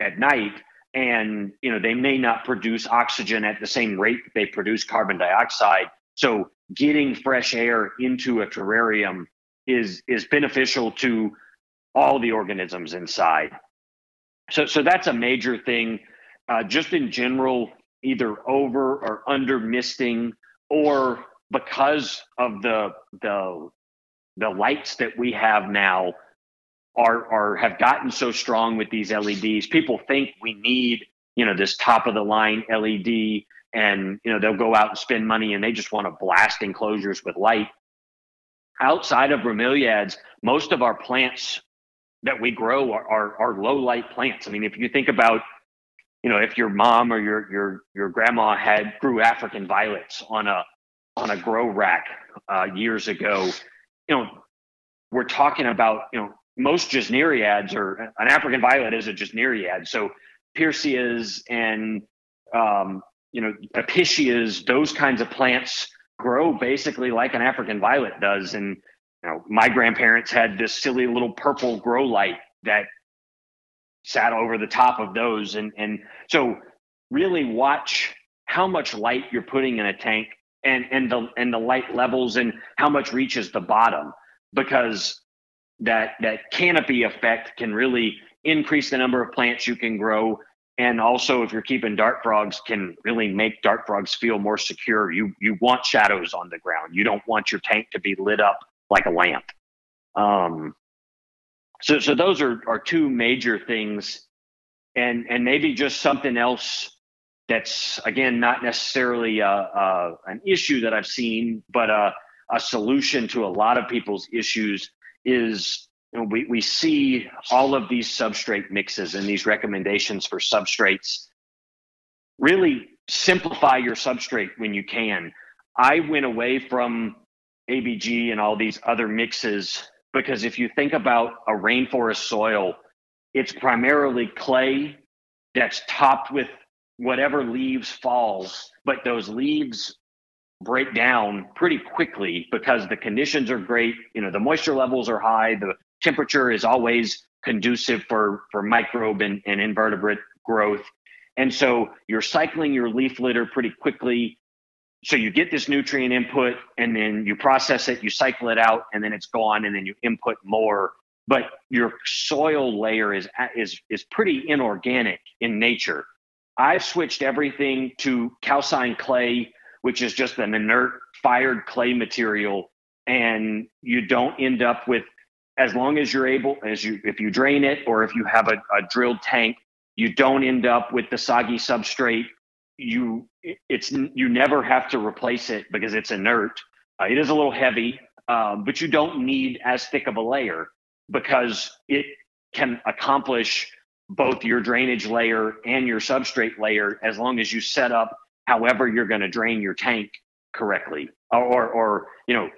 at night and you know they may not produce oxygen at the same rate that they produce carbon dioxide so getting fresh air into a terrarium is is beneficial to all the organisms inside. So so that's a major thing. Uh, just in general, either over or under misting, or because of the the the lights that we have now are are have gotten so strong with these LEDs. People think we need you know this top of the line LED and you know they'll go out and spend money and they just want to blast enclosures with light outside of bromeliads most of our plants that we grow are, are, are low light plants i mean if you think about you know if your mom or your your your grandma had grew african violets on a on a grow rack uh, years ago you know we're talking about you know most gesneriads or an african violet is a gesneriad so Pearceas and um, you know, Episcias, those kinds of plants grow basically like an African violet does. And, you know, my grandparents had this silly little purple grow light that sat over the top of those. And, and so really watch how much light you're putting in a tank and, and the, and the light levels and how much reaches the bottom because that, that canopy effect can really increase the number of plants you can grow. And also if you're keeping dart frogs can really make dart frogs feel more secure. You you want shadows on the ground. You don't want your tank to be lit up like a lamp. Um, so so those are are two major things. And and maybe just something else that's again not necessarily a, a, an issue that i've seen but a, a solution to a lot of people's issues is you know, we, we see all of these substrate mixes and these recommendations for substrates. Really simplify your substrate when you can. I went away from ABG and all these other mixes because if you think about a rainforest soil, it's primarily clay that's topped with whatever leaves falls, but those leaves break down pretty quickly because the conditions are great. You know, the moisture levels are high, the temperature is always conducive for, for microbe and, and invertebrate growth. And so you're cycling your leaf litter pretty quickly. So you get this nutrient input and then you process it, you cycle it out, and then it's gone, and then you input more. but your soil layer is is is pretty inorganic in nature. I've switched everything to calcined clay, which is just an inert fired clay material, and you don't end up with as long as you're able as you if you drain it or if you have a, a drilled tank, you don't end up with the soggy substrate. You it's you never have to replace it because it's inert. Uh, it is a little heavy, um, but you don't need as thick of a layer because it can accomplish both your drainage layer and your substrate layer as long as you set up however you're going to drain your tank correctly. Or, or, or you know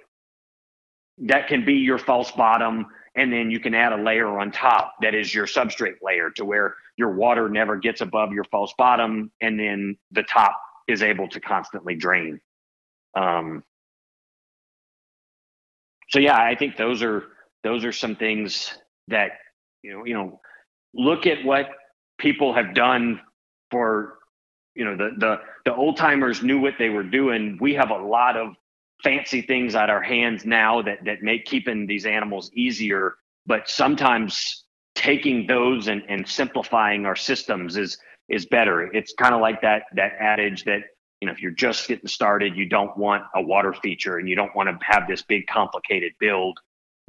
that can be your false bottom and then you can add a layer on top that is your substrate layer to where your water never gets above your false bottom and then the top is able to constantly drain. Um, so yeah i think those are those are some things that you know you know look at what people have done for you know the the the old timers knew what they were doing. We have a lot of fancy things at our hands now that that make keeping these animals easier. But sometimes taking those and, and simplifying our systems is is better. It's kind of like that that adage that you know if you're just getting started you don't want a water feature and you don't want to have this big complicated build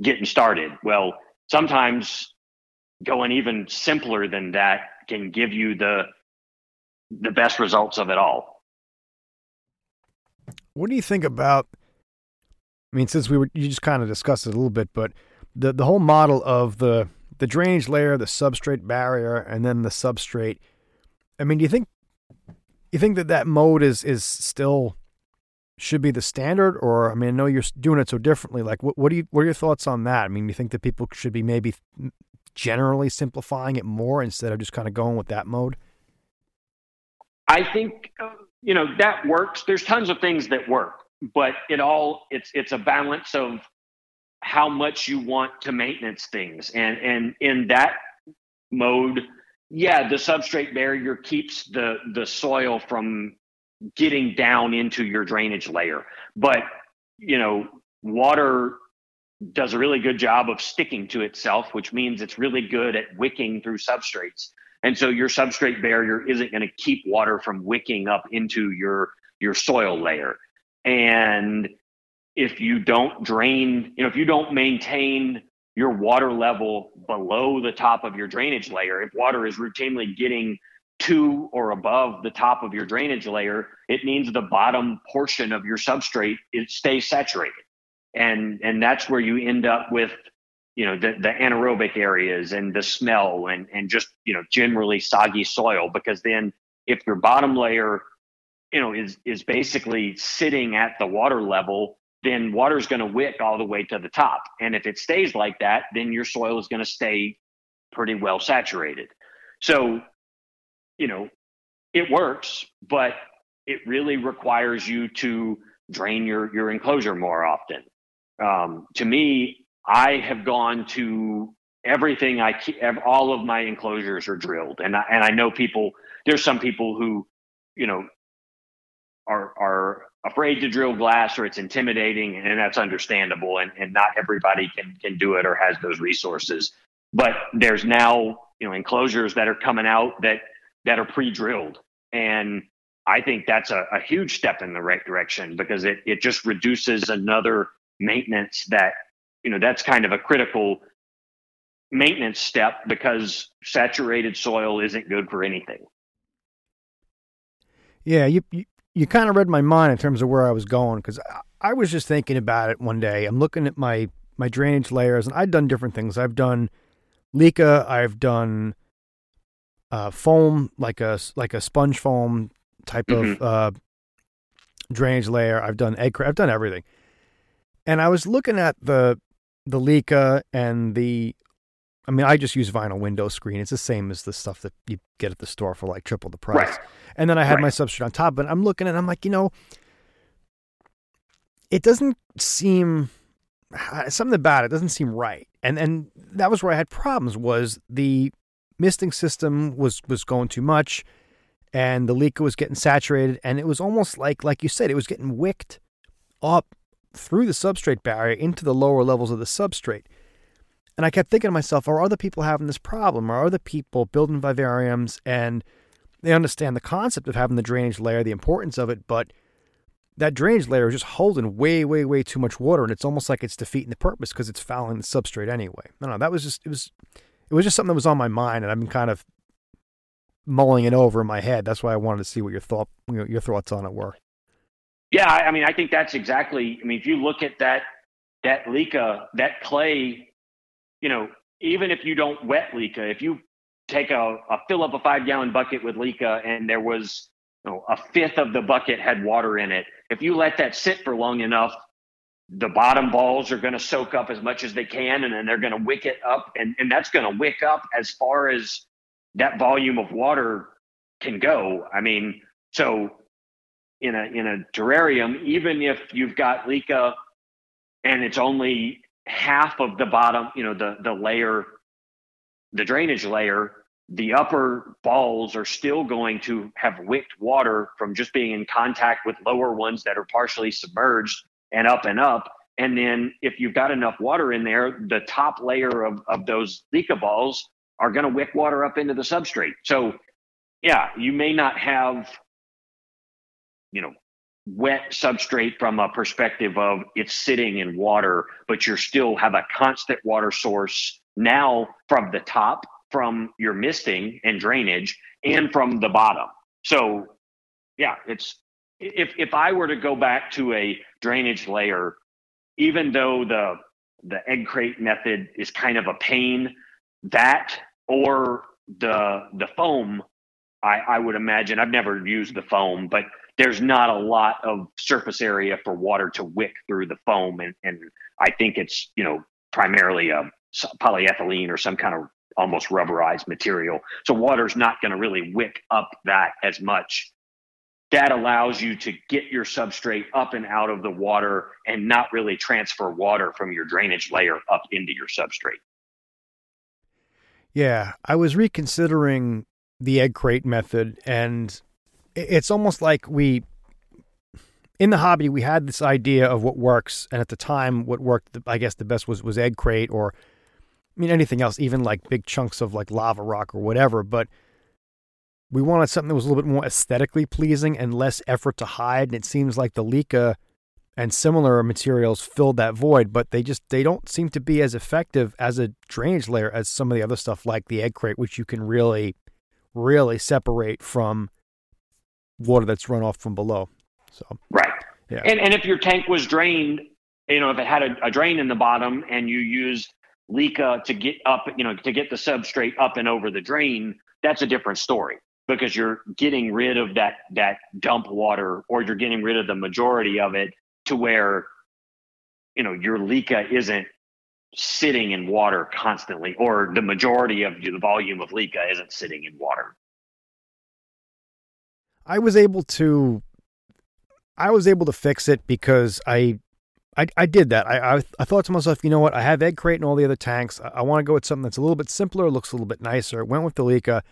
getting started. Well, sometimes going even simpler than that can give you the the best results of it all. What do you think about I mean since we were you just kind of discussed it a little bit, but the the whole model of the the drainage layer, the substrate barrier and then the substrate. I mean, do you think you think that that mode is is still should be the standard or i mean i know you're doing it so differently like what, what do you what are your thoughts on that i mean you think that people should be maybe generally simplifying it more instead of just kind of going with that mode i think you know that works there's tons of things that work but it all it's it's a balance of how much you want to maintenance things and and in that mode yeah the substrate barrier keeps the the soil from getting down into your drainage layer. But, you know, water does a really good job of sticking to itself, which means it's really good at wicking through substrates. And so your substrate barrier isn't going to keep water from wicking up into your your soil layer. And if you don't drain, you know, if you don't maintain your water level below the top of your drainage layer, if water is routinely getting to or above the top of your drainage layer, it means the bottom portion of your substrate it stays saturated. And and that's where you end up with you know the, the anaerobic areas and the smell and and just you know generally soggy soil because then if your bottom layer you know is is basically sitting at the water level then water is going to wick all the way to the top and if it stays like that then your soil is going to stay pretty well saturated so you know, it works, but it really requires you to drain your your enclosure more often. Um, to me, I have gone to everything I keep, all of my enclosures are drilled, and I, and I know people. There's some people who, you know, are are afraid to drill glass or it's intimidating, and that's understandable. And and not everybody can can do it or has those resources. But there's now you know enclosures that are coming out that that are pre-drilled and i think that's a, a, huge step in the right direction because it, it just reduces another maintenance that you know that's kind of a critical maintenance step because saturated soil isn't good for anything yeah you you, you kind of read my mind in terms of where i was going because I, I was just thinking about it one day i'm looking at my my drainage layers and i've done different things i've done LECA i've done uh, foam, like a like a sponge foam type mm-hmm. of uh, drainage layer. I've done egg. I've done everything, and I was looking at the the LECA and the. I mean, I just use vinyl window screen. It's the same as the stuff that you get at the store for like triple the price. Right. And then I had right. my substrate on top, but I'm looking at. I'm like, you know, it doesn't seem uh, something about it doesn't seem right. And and that was where I had problems. Was the misting system was was going too much and the LECA was getting saturated and it was almost like like you said it was getting wicked up through the substrate barrier into the lower levels of the substrate And I kept thinking to myself, are other people having this problem? Are other people building vivariums and they understand the concept of having the drainage layer, the importance of it, but that drainage layer is just holding way, way, way too much water, and it's almost like it's defeating the purpose because it's fouling the substrate anyway. No, no, that was just it was it was just something that was on my mind, and I've been kind of mulling it over in my head. That's why I wanted to see what your thought your thoughts on it were. Yeah, I mean, I think that's exactly. I mean, if you look at that that LECA, that clay, you know, even if you don't wet LECA, if you take a, a fill up a five gallon bucket with LECA and there was you know, a fifth of the bucket had water in it, if you let that sit for long enough, the bottom balls are going to soak up as much as they can and then they're going to wick it up and, and that's going to wick up as far as that volume of water can go. I mean, so in a in a terrarium, even if you've got LECA and it's only half of the bottom, you know, the the layer, the drainage layer, the upper balls are still going to have wicked water from just being in contact with lower ones that are partially submerged and up and up. And then if you've got enough water in there, the top layer of, of those LECA balls are going to wick water up into the substrate. So, yeah, you may not have, you know, wet substrate from a perspective of it's sitting in water, but you still have a constant water source now from the top, from your misting and drainage, and from the bottom. So, yeah, it's if if I were to go back to a drainage layer, even though the the egg crate method is kind of a pain, that or the the foam, I, I would imagine I've never used the foam, but there's not a lot of surface area for water to wick through the foam, and, and I think it's you know primarily um, a polyethylene or some kind of almost rubberized material. So water's not going to really wick up that as much. That allows you to get your substrate up and out of the water and not really transfer water from your drainage layer up into your substrate. Yeah, I was reconsidering the egg crate method, and it's almost like we, in the hobby, we had this idea of what works, and at the time, what worked, I guess, the best was was egg crate, or I mean anything else, even like big chunks of like lava rock or whatever. But we wanted something that was a little bit more aesthetically pleasing and less effort to hide, and it seems like the LECA and similar materials filled that void, but they just they don't seem to be as effective as a drainage layer as some of the other stuff like the egg crate, which you can really, really separate from water that's run off from below. So right, yeah, and and if your tank was drained, you know, if it had a, a drain in the bottom and you used LECA to get up, you know, to get the substrate up and over the drain, that's a different story because you're getting rid of that that dump water or you're getting rid of the majority of it to where you know your LECA isn't sitting in water constantly or the majority of the volume of LECA isn't sitting in water i was able to i was able to fix it because i I, I did that. I, I, I thought to myself, you know what? I have egg crate and all the other tanks. I, I want to go with something that's a little bit simpler, looks a little bit nicer. Went with the LECA,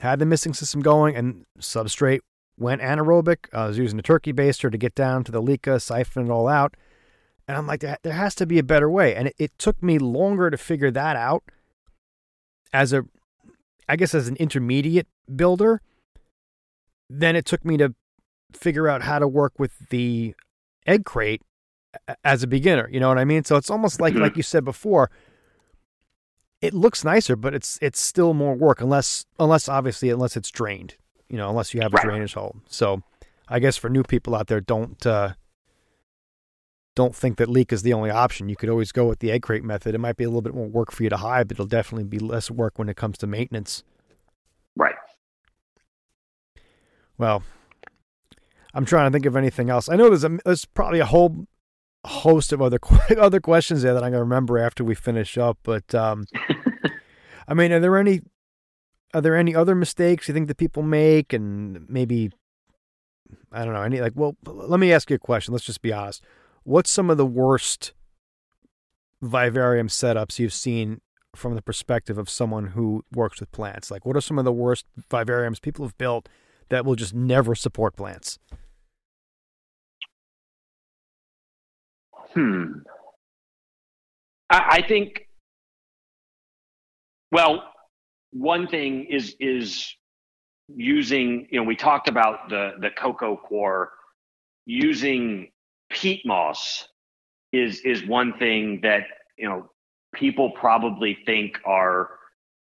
had the misting system going, and substrate went anaerobic. I was using a turkey baster to get down to the LECA, siphon it all out. And I'm like, there has to be a better way. And it, it took me longer to figure that out as a, I guess, as an intermediate builder than it took me to figure out how to work with the egg crate as a beginner. You know what I mean? So it's almost like, like mm-hmm. you said before, it looks nicer, but it's it's still more work unless unless obviously unless it's drained you know, unless you have a right. drainage hole. So I guess for new people out there, don't uh, don't think that LECA is the only option. You could always go with the egg crate method. It might be a little bit more work for you to hide, but it'll definitely be less work when it comes to maintenance. Right. Well, I'm trying to think of anything else. I know there's a there's probably a whole host of other other questions there that I'm gonna remember after we finish up. But um, I mean, are there any are there any other mistakes you think that people make and maybe I don't know, any like well let me ask you a question. Let's just be honest. What's some of the worst vivarium setups you've seen from the perspective of someone who works with plants? Like what are some of the worst vivariums people have built that will just never support plants? Hmm. I, I think Well, one thing is is using. You know, we talked about the the coco coir Using peat moss is is one thing that you know people probably think are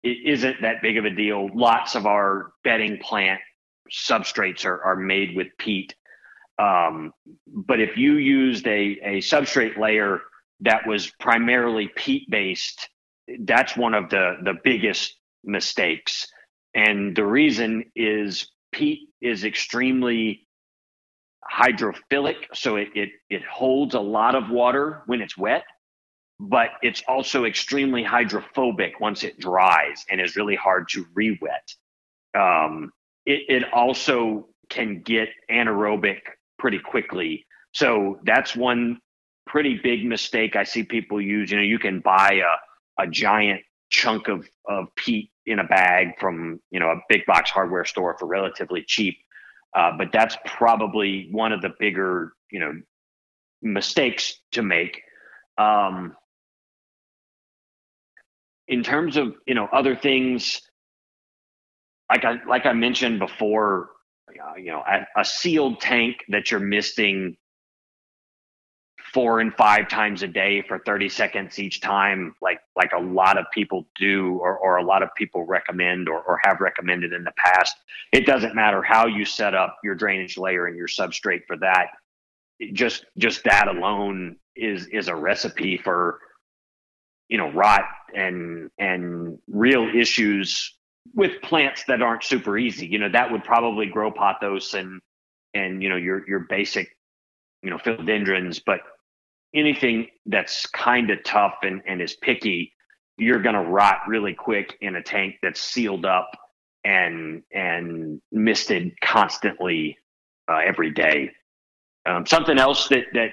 isn't that big of a deal. Lots of our bedding plant substrates are, are made with peat. Um, but if you used a, a substrate layer that was primarily peat based, that's one of the, the biggest mistakes. And the reason is peat is extremely hydrophilic, so it, it, it holds a lot of water when it's wet but it's also extremely hydrophobic once it dries and is really hard to re-wet. Um, it, it also can get anaerobic pretty quickly. So that's one pretty big mistake I see people use. You know, you can buy a, a giant chunk of, of peat in a bag from, you know, a big box hardware store for relatively cheap. Uh, but that's probably one of the bigger, you know, mistakes to make. Um, in terms of you know other things like I like I mentioned before, uh, you know, a, a, sealed tank that you're misting four and five times a day for 30 seconds each time, like like a lot of people do, or or a lot of people recommend or, or have recommended in the past. It doesn't matter how you set up your drainage layer and your substrate for that. just just that alone is is a recipe for you know rot and and real issues with plants that aren't super easy you know that would probably grow pothos and and you know your your basic you know philodendrons but anything that's kind of tough and and is picky you're going to rot really quick in a tank that's sealed up and and misted constantly uh, every day um, something else that that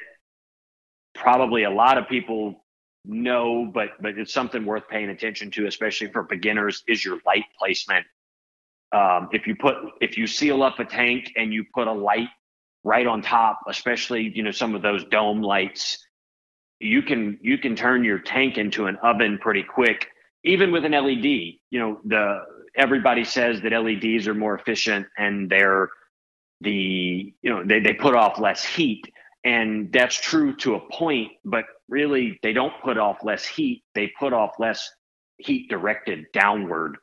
probably a lot of people know, but but it's something worth paying attention to, especially for beginners. Is your light placement? Um, if you put if you seal up a tank and you put a light right on top, especially you know some of those dome lights, you can you can turn your tank into an oven pretty quick. Even with an LED, you know the everybody says that LEDs are more efficient and they're the you know they, they put off less heat and that's true to a point, but really they don't put off less heat. They put off less heat directed downward.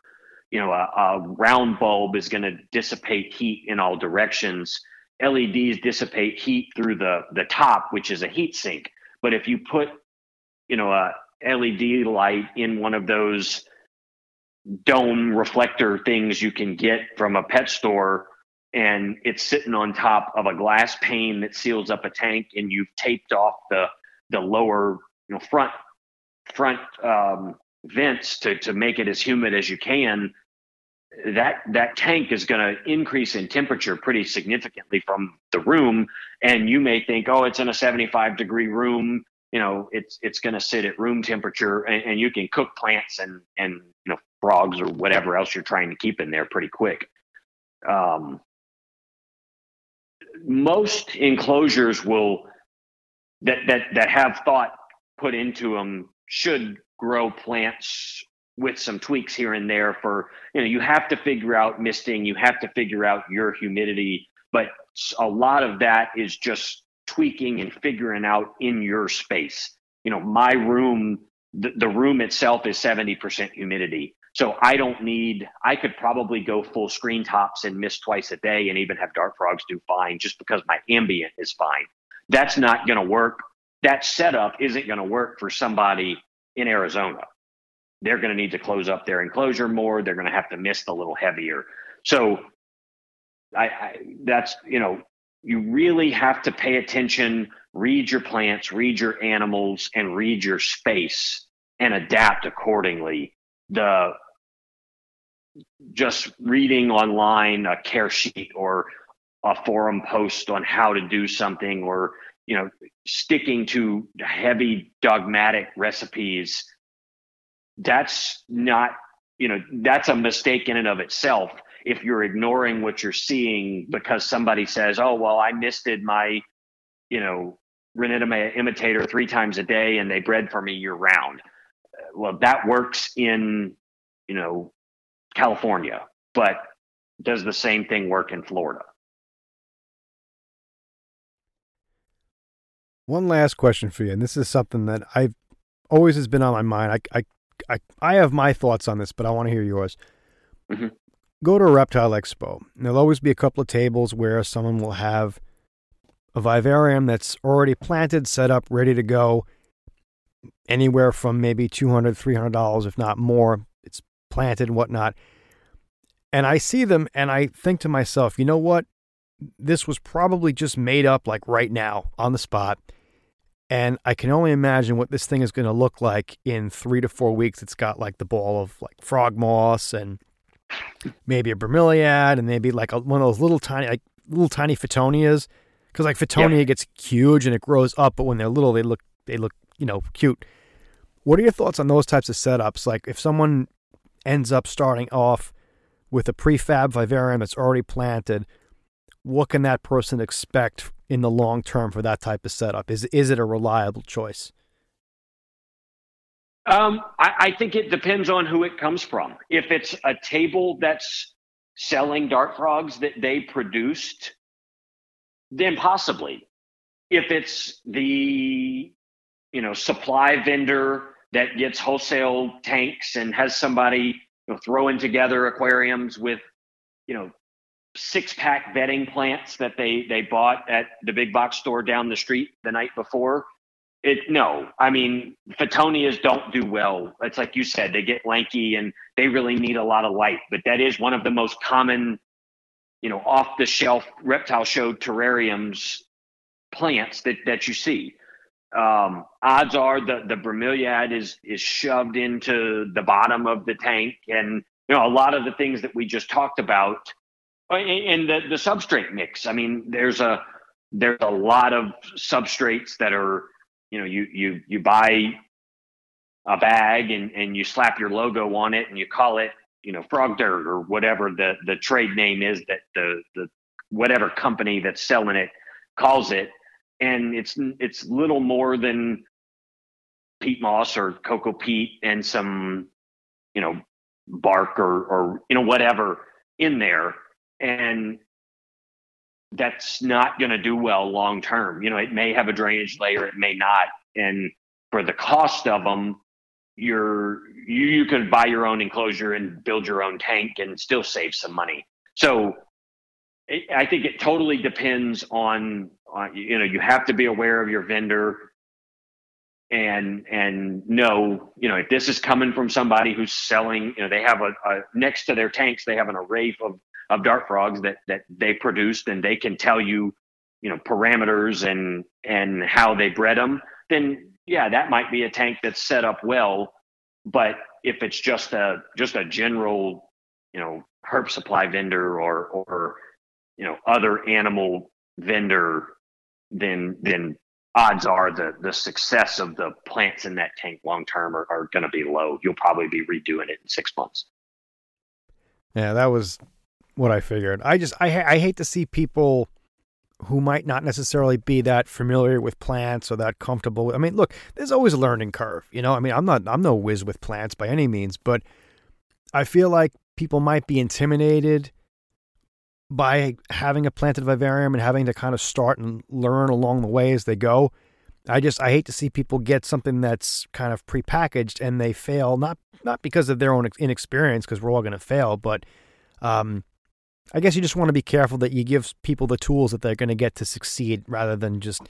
You know, a, a round bulb is going to dissipate heat in all directions. LEDs dissipate heat through the, the top, which is a heat sink. But if you put, you know, a LED light in one of those dome reflector things you can get from a pet store and it's sitting on top of a glass pane that seals up a tank and you've taped off the the lower you know front front um, vents to to make it as humid as you can that that tank is going to increase in temperature pretty significantly from the room and you may think oh it's in a 75 degree room. You know it's it's going to sit at room temperature and, and you can cook plants and and you know frogs or whatever else you're trying to keep in there pretty quick. Um, most enclosures will that that that have thought put into them should grow plants with some tweaks here and there for you know you have to figure out misting you have to figure out your humidity but a lot of that is just tweaking and figuring out in your space you know my room the, the room itself is 70% humidity so I don't need, I could probably go full screen tops and mist twice a day and even have dart frogs do fine just because my ambient is fine. That's not going to work. That setup isn't going to work for somebody in Arizona. They're going to need to close up their enclosure more. They're going to have to mist a little heavier. So I, I that's, you know, you really have to pay attention, read your plants, read your animals, and read your space and adapt accordingly. The just reading online a care sheet or a forum post on how to do something or you know sticking to heavy dogmatic recipes that's not you know that's a mistake in and of itself if you're ignoring what you're seeing because somebody says oh well i misted my you know Ranitomeya imitator three times a day and they bred for me year round uh, well that works in you know, California, but does the same thing work in Florida? One last question for you, and this is something that I've always has been on my mind. I, I, I, I have my thoughts on this, but I want to hear yours. Mm-hmm. Go to a reptile expo. And there'll always be a couple of tables where someone will have a vivarium that's already planted, set up, ready to go. Anywhere from maybe $200, $300, if not more. It's planted and whatnot. And I see them and I think to myself, you know what? This was probably just made up like right now on the spot. And I can only imagine what this thing is going to look like in three to four weeks. It's got like the ball of like frog moss and maybe a bromeliad and maybe like a, one of those little tiny, like little tiny Fittonias. Because like Fittonia gets huge and it grows up, but when they're little, they look they look you know cute. What are your thoughts on those types of setups? Like if someone ends up starting off with a prefab vivarium that's already planted, what can that person expect in the long term for that type of setup? Is is it a reliable choice? Um, I, I think it depends on who it comes from. If it's a table that's selling dart frogs that they produced, then possibly. If it's the you know supply vendor that gets wholesale tanks and has somebody you know, throwing together aquariums with you know six pack bedding plants that they they bought at the big box store down the street the night before. It no i mean Fittonias don't do well. It's like you said they get lanky and they really need a lot of light but that is one of the most common you know off the shelf reptile show terrariums plants that that you see. Um, odds are the the bromeliad is is shoved into the bottom of the tank and you know a lot of the things that we just talked about Uh, and the the substrate mix i mean there's a there's a lot of substrates that are you know you you you buy a bag and and you slap your logo on it and you call it you know frog dirt or whatever the the trade name is that the the whatever company that's selling it calls it. And it's it's little more than peat moss or coco peat and some you know bark or or you know whatever in there and that's not going to do well long term. You know, it may have a drainage layer, it may not. And for the cost of them, you're you, you could buy your own enclosure and build your own tank and still save some money. So it, I think it totally depends on, on you know you have to be aware of your vendor and and know you know if this is coming from somebody who's selling you know they have a, a next to their tanks they have an array of of dart frogs that that they produced and they can tell you you know parameters and and how they bred them then yeah that might be a tank that's set up well. But if it's just a just a general you know herp supply vendor or or you know other animal vendor then then odds are the the success of the plants in that tank long term are, are going to be low. You'll probably be redoing it in six months. Yeah that was what I figured. I just I I hate to see people who might not necessarily be that familiar with plants or that comfortable. I mean, look, there's always a learning curve, you know. I mean, I'm not I'm no whiz with plants by any means, but I feel like people might be intimidated by having a planted vivarium and having to kind of start and learn along the way as they go. I just I hate to see people get something that's kind of prepackaged and they fail not not because of their own inexperience because we're all going to fail, but um, I guess you just want to be careful that you give people the tools that they're going to get to succeed rather than just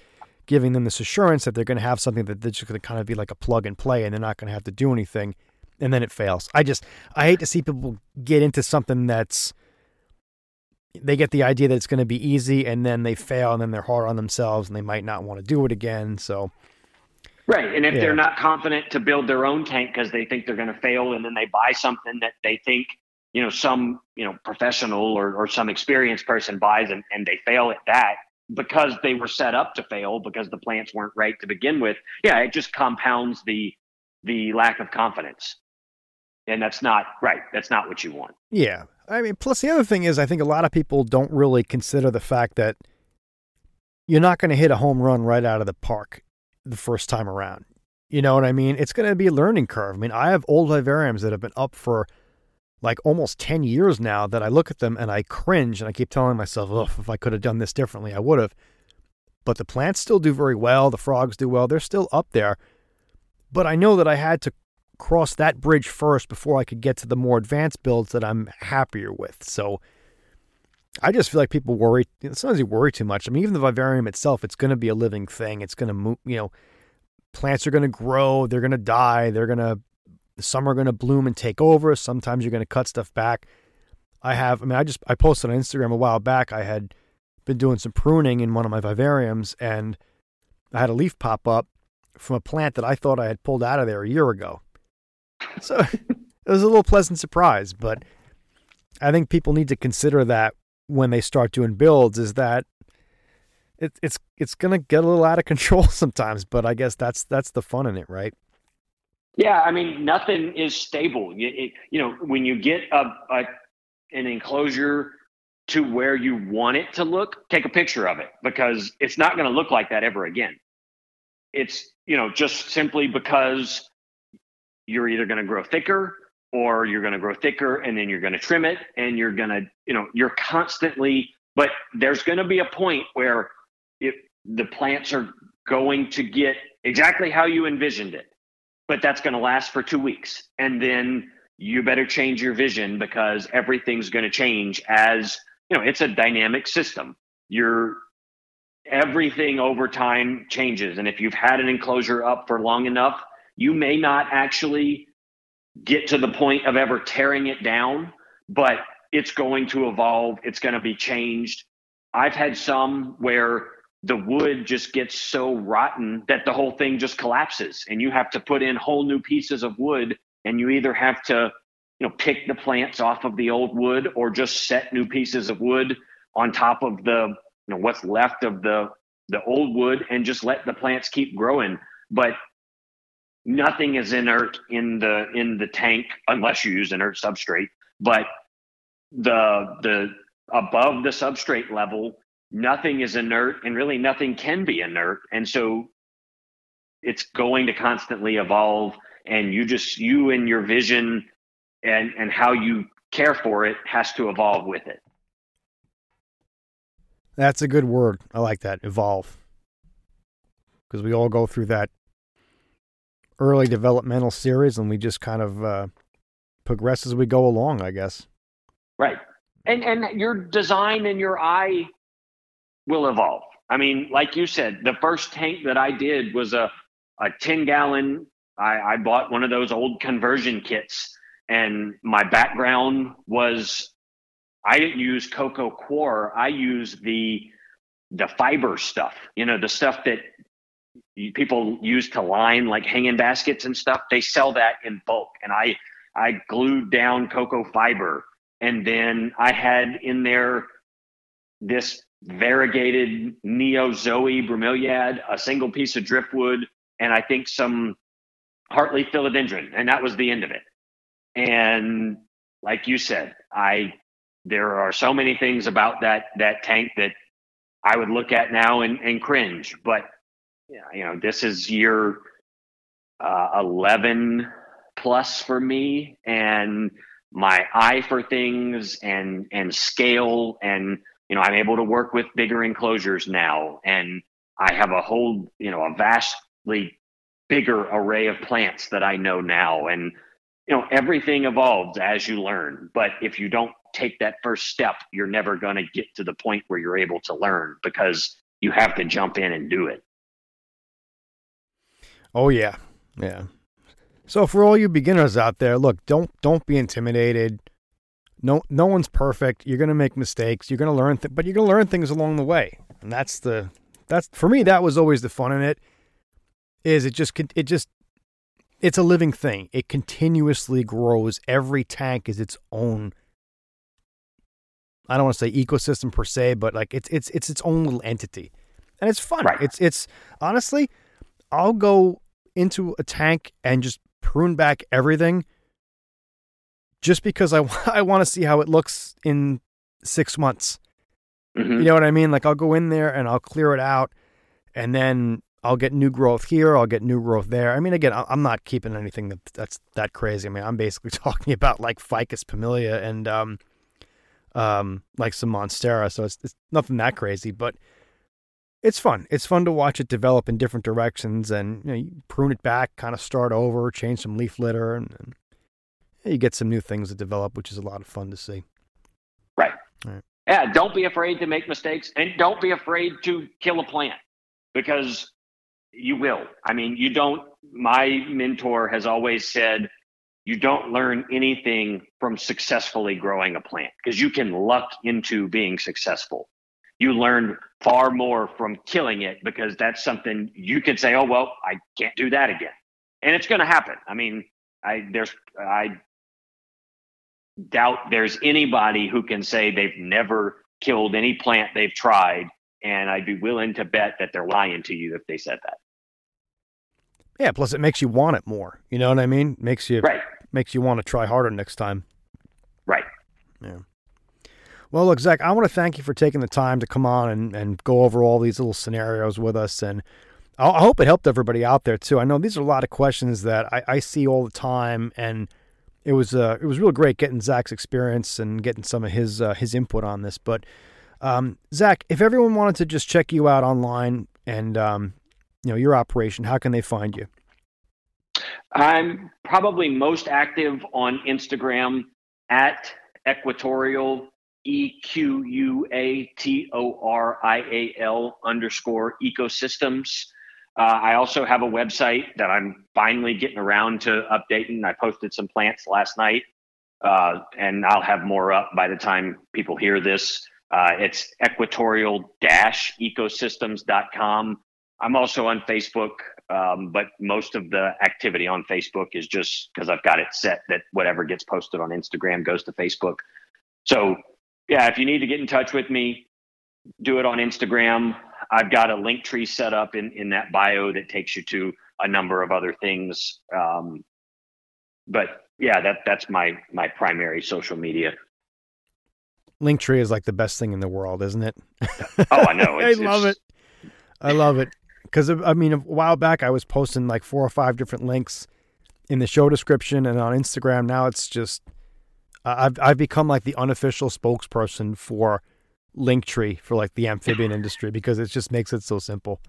giving them this assurance that they're going to have something that they're just going to kind of be like a plug and play and they're not going to have to do anything and then it fails. I just I hate to see people get into something that's they get the idea that it's going to be easy and then they fail and then they're hard on themselves and they might not want to do it again. So Right. And if yeah. they're not confident to build their own tank because they think they're going to fail and then they buy something that they think you know some you know professional or, or some experienced person buys and, and they fail at that because they were set up to fail because the plants weren't right to begin with. Yeah it just compounds the the lack of confidence. And that's not right that's not what you want. Yeah. I mean plus the other thing is i think a lot of people don't really consider the fact that you're not going to hit a home run right out of the park the first time around. You know what i mean? It's going to be a learning curve. I mean i have old vivariums that have been up for like almost 10 years now that I look at them and I cringe and I keep telling myself, oh, if I could have done this differently, I would have. But the plants still do very well. The frogs do well. They're still up there. But I know that I had to cross that bridge first before I could get to the more advanced builds that I'm happier with. So I just feel like people worry. Sometimes you worry too much. I mean, even the vivarium itself, it's going to be a living thing. It's going to move, you know, plants are going to grow. They're going to die. They're going to some are going to bloom and take over. Sometimes you're going to cut stuff back. I have, I mean, I just, I posted on Instagram a while back. I had been doing some pruning in one of my vivariums and I had a leaf pop up from a plant that I thought I had pulled out of there a year ago. So it was a little pleasant surprise, but I think people need to consider that when they start doing builds is that it, it's it's going to get a little out of control sometimes, but I guess that's that's the fun in it, right? Yeah, I mean, nothing is stable. You, you know, when you get a, a an enclosure to where you want it to look, take a picture of it because it's not going to look like that ever again. It's you know just simply because you're either going to grow thicker or you're going to grow thicker and then you're going to trim it and you're going to you know you're constantly but there's going to be a point where if the plants are going to get exactly how you envisioned it but that's going to last for two weeks. And then you better change your vision because everything's going to change as, you know, it's a dynamic system. You're everything over time changes. And if you've had an enclosure up for long enough, you may not actually get to the point of ever tearing it down, but it's going to evolve, it's going to be changed. I've had some where the wood just gets so rotten that the whole thing just collapses and you have to put in whole new pieces of wood and you either have to you know pick the plants off of the old wood or just set new pieces of wood on top of the you know what's left of the the old wood and just let the plants keep growing. But nothing is inert in the in the tank unless you use inert substrate. But the the above the substrate level nothing is inert and really nothing can be inert. And so it's going to constantly evolve and you just you and your vision and and how you care for it has to evolve with it. That's a good word. I like that. Evolve. Because we all go through that early developmental series and we just kind of uh, progress as we go along i guess. Right. And and your design and your eye will evolve. I mean, like you said, the first tank that I did was a, a 10 gallon. I, I bought one of those old conversion kits, and my background was I didn't use Coco Coir. I used the the fiber stuff, you know, the stuff that people use to line like hanging baskets and stuff. They sell that in bulk, and I I glued down coco fiber, and then I had in there this variegated Neo-Zoe bromeliad, a single piece of driftwood, and I think some heartleaf philodendron, and that was the end of it. And like you said, I there are so many things about that that tank that I would look at now and, and cringe. But you know, this is year uh, eleven plus for me, and my eye for things and and scale and you know, I'm able to work with bigger enclosures now, and I have a whole, you know, a vastly bigger array of plants that I know now. And, you know, everything evolves as you learn. But if you don't take that first step, you're never going to get to the point where you're able to learn because you have to jump in and do it. Oh, yeah. Yeah. So for all you beginners out there, look, don't don't be intimidated. No, no one's perfect. You're going to make mistakes. You're going to learn, th- but you're going to learn things along the way. And that's the, that's for me. That was always the fun in it. Is it just, it just, it's a living thing. It continuously grows. Every tank is its own. I don't want to say ecosystem per se, but like it's it's it's its own little entity, and it's fun. Right. It's it's honestly, I'll go into a tank and just prune back everything just because I, I want to see how it looks in six months. Mm-hmm. You know what I mean? Like I'll go in there and I'll clear it out. And then I'll get new growth here. I'll get new growth there. I mean, again, I'm not keeping anything that that's that crazy. I mean, I'm basically talking about like ficus pumila and um, um, like some monstera. So it's, it's nothing that crazy, but it's fun. It's fun to watch it develop in different directions, and you, know, you prune it back, kind of start over, change some leaf litter, and, and you get some new things to develop, which is a lot of fun to see. Right. right. Yeah. Don't be afraid to make mistakes, and don't be afraid to kill a plant because you will. I mean, you don't. My mentor has always said, you don't learn anything from successfully growing a plant because you can luck into being successful. You learn far more from killing it because that's something you can say, oh well, I can't do that again, and it's going to happen. I mean, I there's I doubt there's anybody who can say they've never killed any plant they've tried, and I'd be willing to bet that they're lying to you if they said that. Yeah, plus it makes you want it more. You know what I mean? Makes you right. makes you want to try harder next time. Right. Yeah. Well, look, Zach, I want to thank you for taking the time to come on and, and go over all these little scenarios with us. And I, I hope it helped everybody out there too. I know these are a lot of questions that I, I see all the time, and it was uh, it was real great getting Zach's experience and getting some of his uh, his input on this. But um, Zach, if everyone wanted to just check you out online and um, you know your operation, how can they find you? I'm probably most active on Instagram at Equatorial E Q U A T O R I A L underscore ecosystems. Uh, I also have a website that I'm finally getting around to updating. I posted some plants last night, uh, and I'll have more up by the time people hear this. Uh, it's equatorial ecosystems.com. I'm also on Facebook, um, but most of the activity on Facebook is just because I've got it set that whatever gets posted on Instagram goes to Facebook. So, yeah, if you need to get in touch with me, do it on Instagram. I've got a link tree set up in, in that bio that takes you to a number of other things. Um, but yeah, that that's my my primary social media. Linktree is like the best thing in the world, isn't it? oh, I know. I love it. I love it. Because I mean, a while back I was posting like four or five different links in the show description and on Instagram. Now it's just I've I've become like the unofficial spokesperson for Linktree for like the amphibian industry because it just makes it so simple.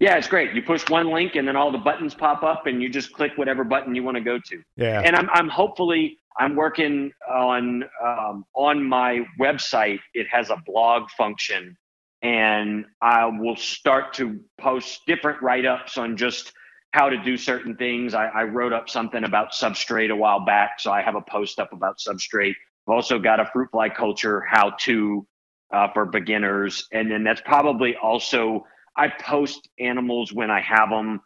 Yeah, it's great. You push one link and then all the buttons pop up and you just click whatever button you want to go to. Yeah. And I'm I'm hopefully I'm working on um, on my website. It has a blog function and I will start to post different write ups on just how to do certain things. I, I, wrote up something about substrate a while back, so I have a post up about substrate. I've also got a fruit fly culture how to uh, for beginners, and then that's probably also I post animals when I have them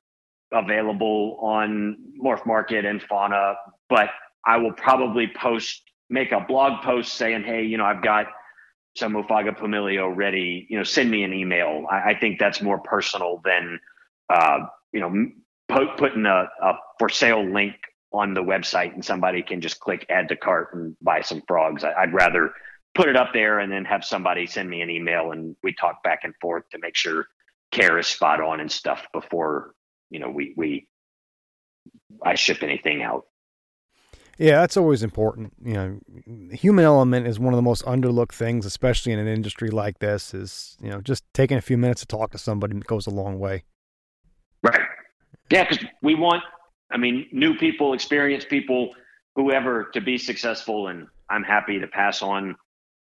available on Morph Market and Fauna, but I will probably post make a blog post saying, hey, you know, I've got some Oophaga pumilio ready, you know, send me an email. I, I think that's more personal than, uh, you know, put, putting a, a, for sale link on the website and somebody can just click add to cart and buy some frogs. I, I'd rather put it up there and then have somebody send me an email and we talk back and forth to make sure care is spot on and stuff before, you know, we, we, I ship anything out. Yeah, that's always important. You know, human element is one of the most underlooked things, especially in an industry like this. Is you know, just taking a few minutes to talk to somebody goes a long way. Right. Yeah, because we want, I mean, new people, experienced people, whoever, to be successful, and I'm happy to pass on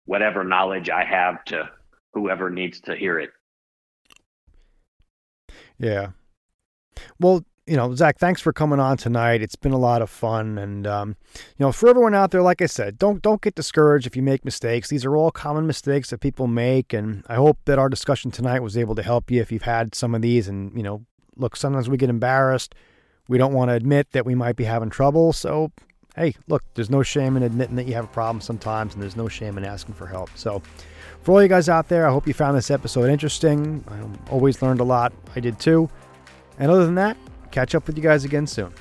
whatever knowledge I have to whoever needs to hear it. Yeah. Well, you know, Zach, thanks for coming on tonight. It's been a lot of fun, and um, you know, for everyone out there, like I said, don't don't get discouraged if you make mistakes. These are all common mistakes that people make, and I hope that our discussion tonight was able to help you if you've had some of these. And you know, look, sometimes we get embarrassed. We don't want to admit that we might be having trouble. So, hey, look, there's no shame in admitting that you have a problem sometimes, and there's no shame in asking for help. So, for all you guys out there, I hope you found this episode interesting. I always learned a lot. I did too. And other than that, catch up with you guys again soon.